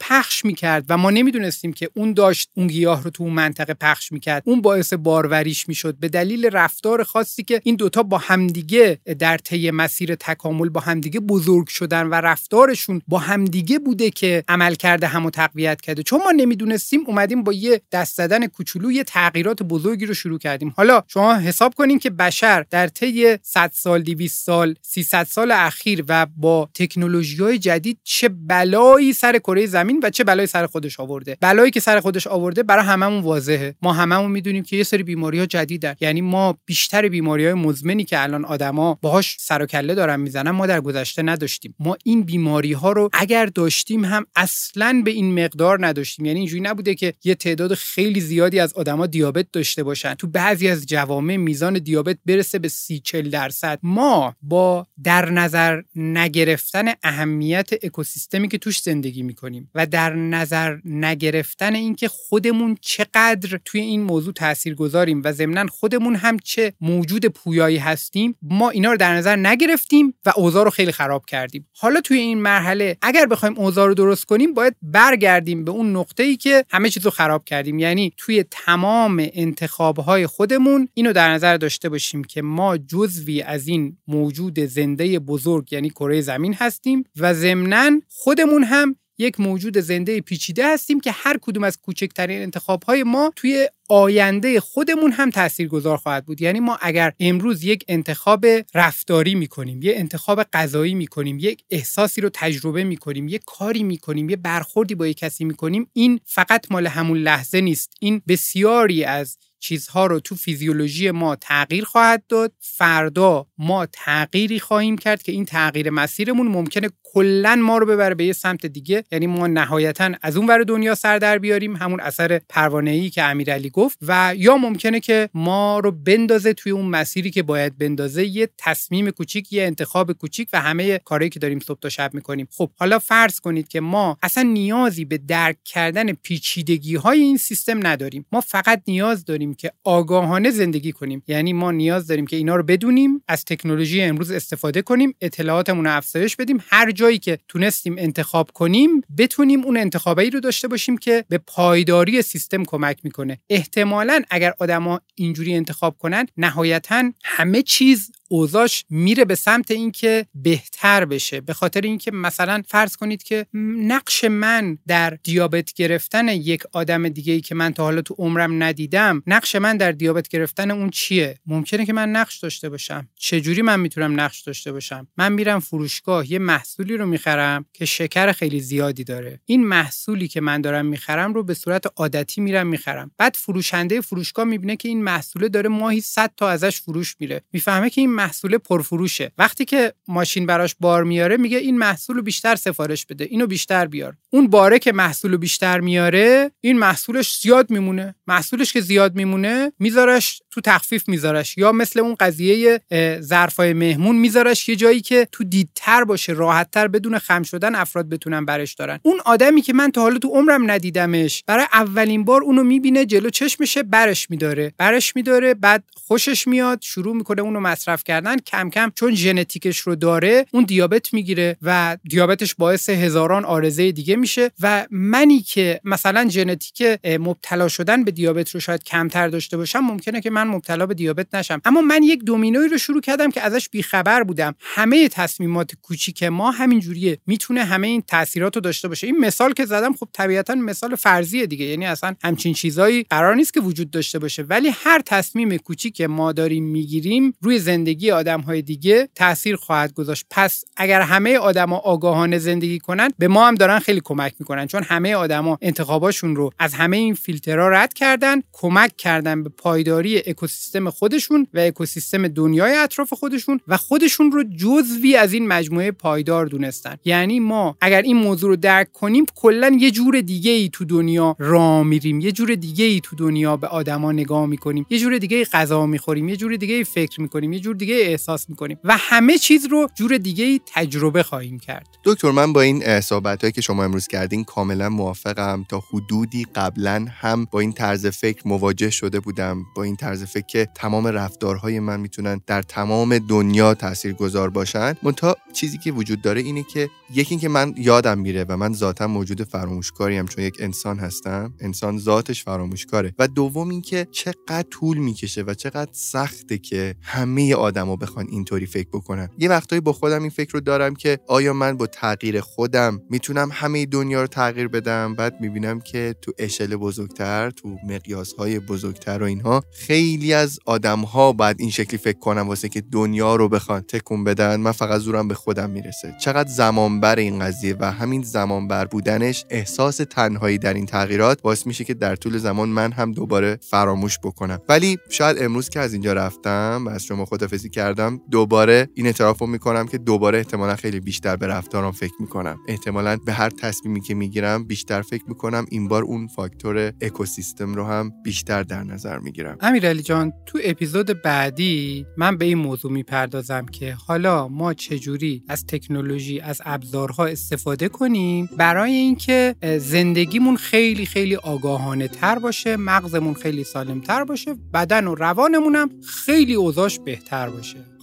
پخش می‌کرد و ما نمی‌دونستیم که اون داشت اون گیاه رو تو اون منطقه پخش می‌کرد. اون باعث باروریش می‌شد. به دلیل رفتار خاصی که این دوتا با همدیگه در طی مسیر تکامل با همدیگه بزرگ شدن و رفتارشون با همدیگه بوده که عمل کرده همو تقویت کرده. چون ما نمی‌دونستیم اومدیم با یه دست زدن کوچولو یه تغییرات بزرگی رو شروع کردیم. حالا شما حساب کنین که بشر در طی 100 سال 200 سال 300 سال اخیر و با تکنولوژی های جدید چه بلایی سر کره زمین و چه بلایی سر خودش آورده. بلایی که سر خودش آورده برای هممون واضحه. ما هممون می‌دونیم که یه سری بیماری ها جدیدن. یعنی ما بیشتر بیماری های مزمنی که الان آدما باهاش سر و کله دارن می‌زنن ما در گذشته نداشتیم. ما این بیماری ها رو اگر داشتیم هم اصلا به این مقدار نداشتیم. یعنی اینجوری نبوده که یه تعداد خیلی زیادی از آدما دیابت داشته باشن. تو بعضی از جوامع میزان دیابت برسه به سی چل درصد. ما با در نظر نگرفتن اهمیت اکوسیستمی که توش زندگی می‌کنیم و در نظر نگرفتن اینکه خودمون چقدر توی این موضوع تاثیر گذاریم و ضمنا خودمون هم چه موجود پویایی هستیم ما اینا رو در نظر نگرفتیم و اوضاع رو خیلی خراب کردیم. حالا توی این مرحله. اگر بخوایم اوضاع رو درست کنیم باید برگردیم به اون نقطه ای که همه چیز رو خراب کردیم. یعنی توی تمام انتخاب های خودمون اینو در نظر داشته باشیم که ما جزوی از این موجود زنده بزرگ یعنی کره زمین هستیم و ضمنا خودمون هم یک موجود زنده پیچیده هستیم که هر کدوم از کوچکترین انتخاب های ما توی آینده خودمون هم تاثیرگذار خواهد بود. یعنی ما اگر امروز یک انتخاب رفتاری می‌کنیم یه انتخاب غذایی می‌کنیم یک احساسی رو تجربه می‌کنیم یه کاری می‌کنیم یه برخوردی با یک کسی می‌کنیم این فقط مال همون لحظه نیست. این بسیاری از چیزها رو تو فیزیولوژی ما تغییر خواهد داد. فردا ما تغییری خواهیم کرد که این تغییر مسیرمون ممکنه کلا ما رو ببره به یه سمت دیگه. یعنی ما نهایتا از اون ور دنیا سر در بیاریم. همون اثر پروانه ای که امیرعلی گفت. و یا ممکنه که ما رو بندازه توی اون مسیری که باید بندازه. یه تصمیم کوچیک یه انتخاب کوچیک و همه کارهایی که داریم صبح تا شب می‌کنیم. خب حالا فرض کنید که ما اصلا نیازی به درک کردن پیچیدگی های این سیستم نداریم. ما فقط نیاز داریم که آگاهانه زندگی کنیم. یعنی ما نیاز داریم که اینا رو بدونیم از تکنولوژی امروز استفاده کنیم اطلاعاتمون رو افزایش بدیم. هر جایی که تونستیم انتخاب کنیم بتونیم اون انتخابایی رو داشته باشیم که به پایداری سیستم کمک می‌کنه. احتمالا اگر آدما اینجوری انتخاب کنن نهایتا همه چیز اوضاش میره به سمت اینکه بهتر بشه. به خاطر اینکه مثلا فرض کنید که نقش من در دیابت گرفتن یک آدم دیگه ای که من تا حالا تو عمرم ندیدم نقش من در دیابت گرفتن اون چیه؟ ممکنه که من نقش داشته باشم. چجوری من می‌تونم نقش داشته باشم؟ من میرم فروشگاه یه محصولی رو می‌خرم که شکر خیلی زیادی داره. این محصولی که من دارم می‌خرم رو به صورت عادتی میرم می‌خرم. بعد فروشنده فروشگاه می‌بینه که این محصول داره ماهی 100 تا ازش فروش میره. می‌فهمه که این محصول پرفروشه. وقتی که ماشین براش بار میاره میگه این محصول بیشتر سفارش بده اینو بیشتر بیار. اون باره که محصول بیشتر میاره این محصولش زیاد میمونه. محصولش که زیاد میمونه میذارش تو تخفیف میذارش. یا مثل اون قضیه ظرفای مهمون میذارش یه جایی که تو دیدتر باشه راحتتر بدون خم شدن افراد بتونن برش دارن. اون آدمی که من تا حالا تو عمرم ندیدمش برای اولین بار اونو می‌بینه جلو چشمشه برش میداره. برش میداره بعد خوشش میاد شروع می‌کنه اونو مصرف کردن کم کم چون ژنتیکش رو داره اون دیابت می‌گیره و دیابتش باعث هزاران آرزه دیگه میشه و منی که مثلا ژنتیک مبتلا شدن به دیابت رو شاید کمتر داشته باشم ممکنه که من مبتلا به دیابت نشم. اما من یک دومینوی رو شروع کردم که ازش بیخبر بودم. همه تصمیمات کوچیک ما همین جوریه. می‌تونه همه این تاثیرات رو داشته باشه. این مثال که زدم خب طبیعتا مثال فرضیه دیگه. یعنی اصلا همچین چیزایی قرار نیست که وجود داشته باشه. ولی هر تصمیم کوچیک ما داریم می‌گیریم روی زندگی آدم های دیگه تاثیر خواهد گذاشت. پس اگر همه آدما آگاهانه زندگی کنن به ما هم دارن خیلی کمک می‌کنن چون همه آدما انتخاباشون رو از همه این فیلترها رد کردن کمک کردن به پایداری اکوسیستم خودشون و اکوسیستم دنیای اطراف خودشون و خودشون رو جزوی از این مجموعه پایدار دونستن. یعنی ما اگر این موضوع رو درک کنیم کلا یه جور دیگه ای تو دنیا را میریم یه جور دیگه ای تو دنیا به آدما نگاه می‌کنیم یه جور دیگه ای غذا می‌خوریم یه جور دیگه فکر می‌کنیم یه جور احساس می‌کنیم. و همه چیز رو جور دیگه ای تجربه خواهیم کرد. دکتر من با این صحبت که شما امروز کردین کاملا موافقم. تا حدودی قبلا هم با این طرز فکر مواجه شده بودم. با این طرز فکر که تمام رفتارهای من می‌تونن در تمام دنیا تاثیرگذار باشن. منتها چیزی که وجود داره اینه که یکی اینکه من یادم میره و من ذاتا موجود فراموشکاری هم چون یک انسان هستم. انسان ذاتش فراموشکاره. و دوم اینکه چقدر طول می‌کشه و چقدر سخته که همه آدما بخوان اینطوری فکر بکنن. یه وقتایی با خودم این فکر رو دارم که آیا من با تغییر خودم می‌تونم همه دنیا رو تغییر بدم؟ بعد می‌بینم که تو اشل بزرگتر تو مقیاس های بزرگتر و اینها خیلی از آدم ها باید این شکلی فکر کنم واسه که دنیا رو بخوان تکون بدن. من فقط زورم به خودم می‌رسه. چقدر زمان بر این قضیه و همین زمان بر بودنش احساس تنهایی در این تغییرات باعث میشه که در طول زمان من هم دوباره فراموش بکنم. ولی شاید امروز که از اینجا رفتم از شما خدافظی بازی کردم دوباره این اعتراف رو می‌کنم که دوباره احتمالا خیلی بیشتر به رفتارم فکر می‌کنم. احتمالا به هر تصمیمی که می‌گیرم بیشتر فکر می‌کنم این بار اون فاکتور اکوسیستم رو هم بیشتر در نظر می‌گیرم. امیرعلی جان تو اپیزود بعدی من به این موضوع می‌پردازم که حالا ما چجوری از تکنولوژی از ابزارها استفاده کنیم؟ برای اینکه زندگیمون خیلی خیلی آگاهانه تر باشه مغزمون خیلی سالم تر باشه بدن و روانمون خیلی اوضاش بهتر باشه.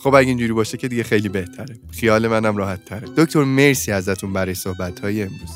خب اگه اینجوری باشه که دیگه خیلی بهتره. خیال منم راحت تره دکتر مرسی ازتون برای صحبت های امروز.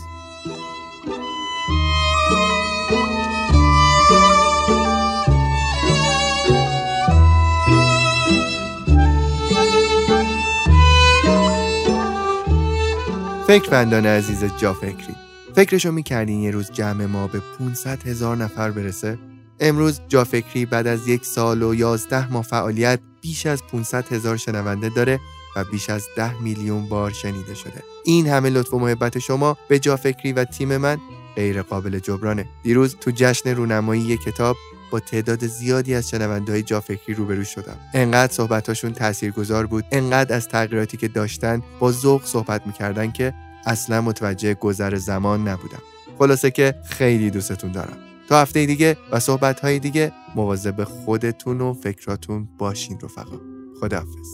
فکرمندان عزیز جا فکری فکرشو می‌کردین یه روز جمع ما به 500 هزار نفر برسه؟ امروز جا فکری بعد از یک سال و یازده ماه فعالیت بیش از 500 هزار شنونده داره و بیش از 10 میلیون بار شنیده شده. این همه لطف و محبت شما به جا فکری و تیم من غیر قابل جبرانه. دیروز تو جشن رونمایی کتاب با تعداد زیادی از شنونده های جافکری روبرو شدم انقدر صحبتاشون تاثیرگذار بود انقدر از تغییراتی که داشتن با ذوق صحبت می‌کردن که اصلا متوجه گذر زمان نبودم خلاصه که خیلی دوستتون دارم تا هفته دیگه و صحبت های دیگه مواظب خودتون و فکراتون باشین رفقا. خداحافظ.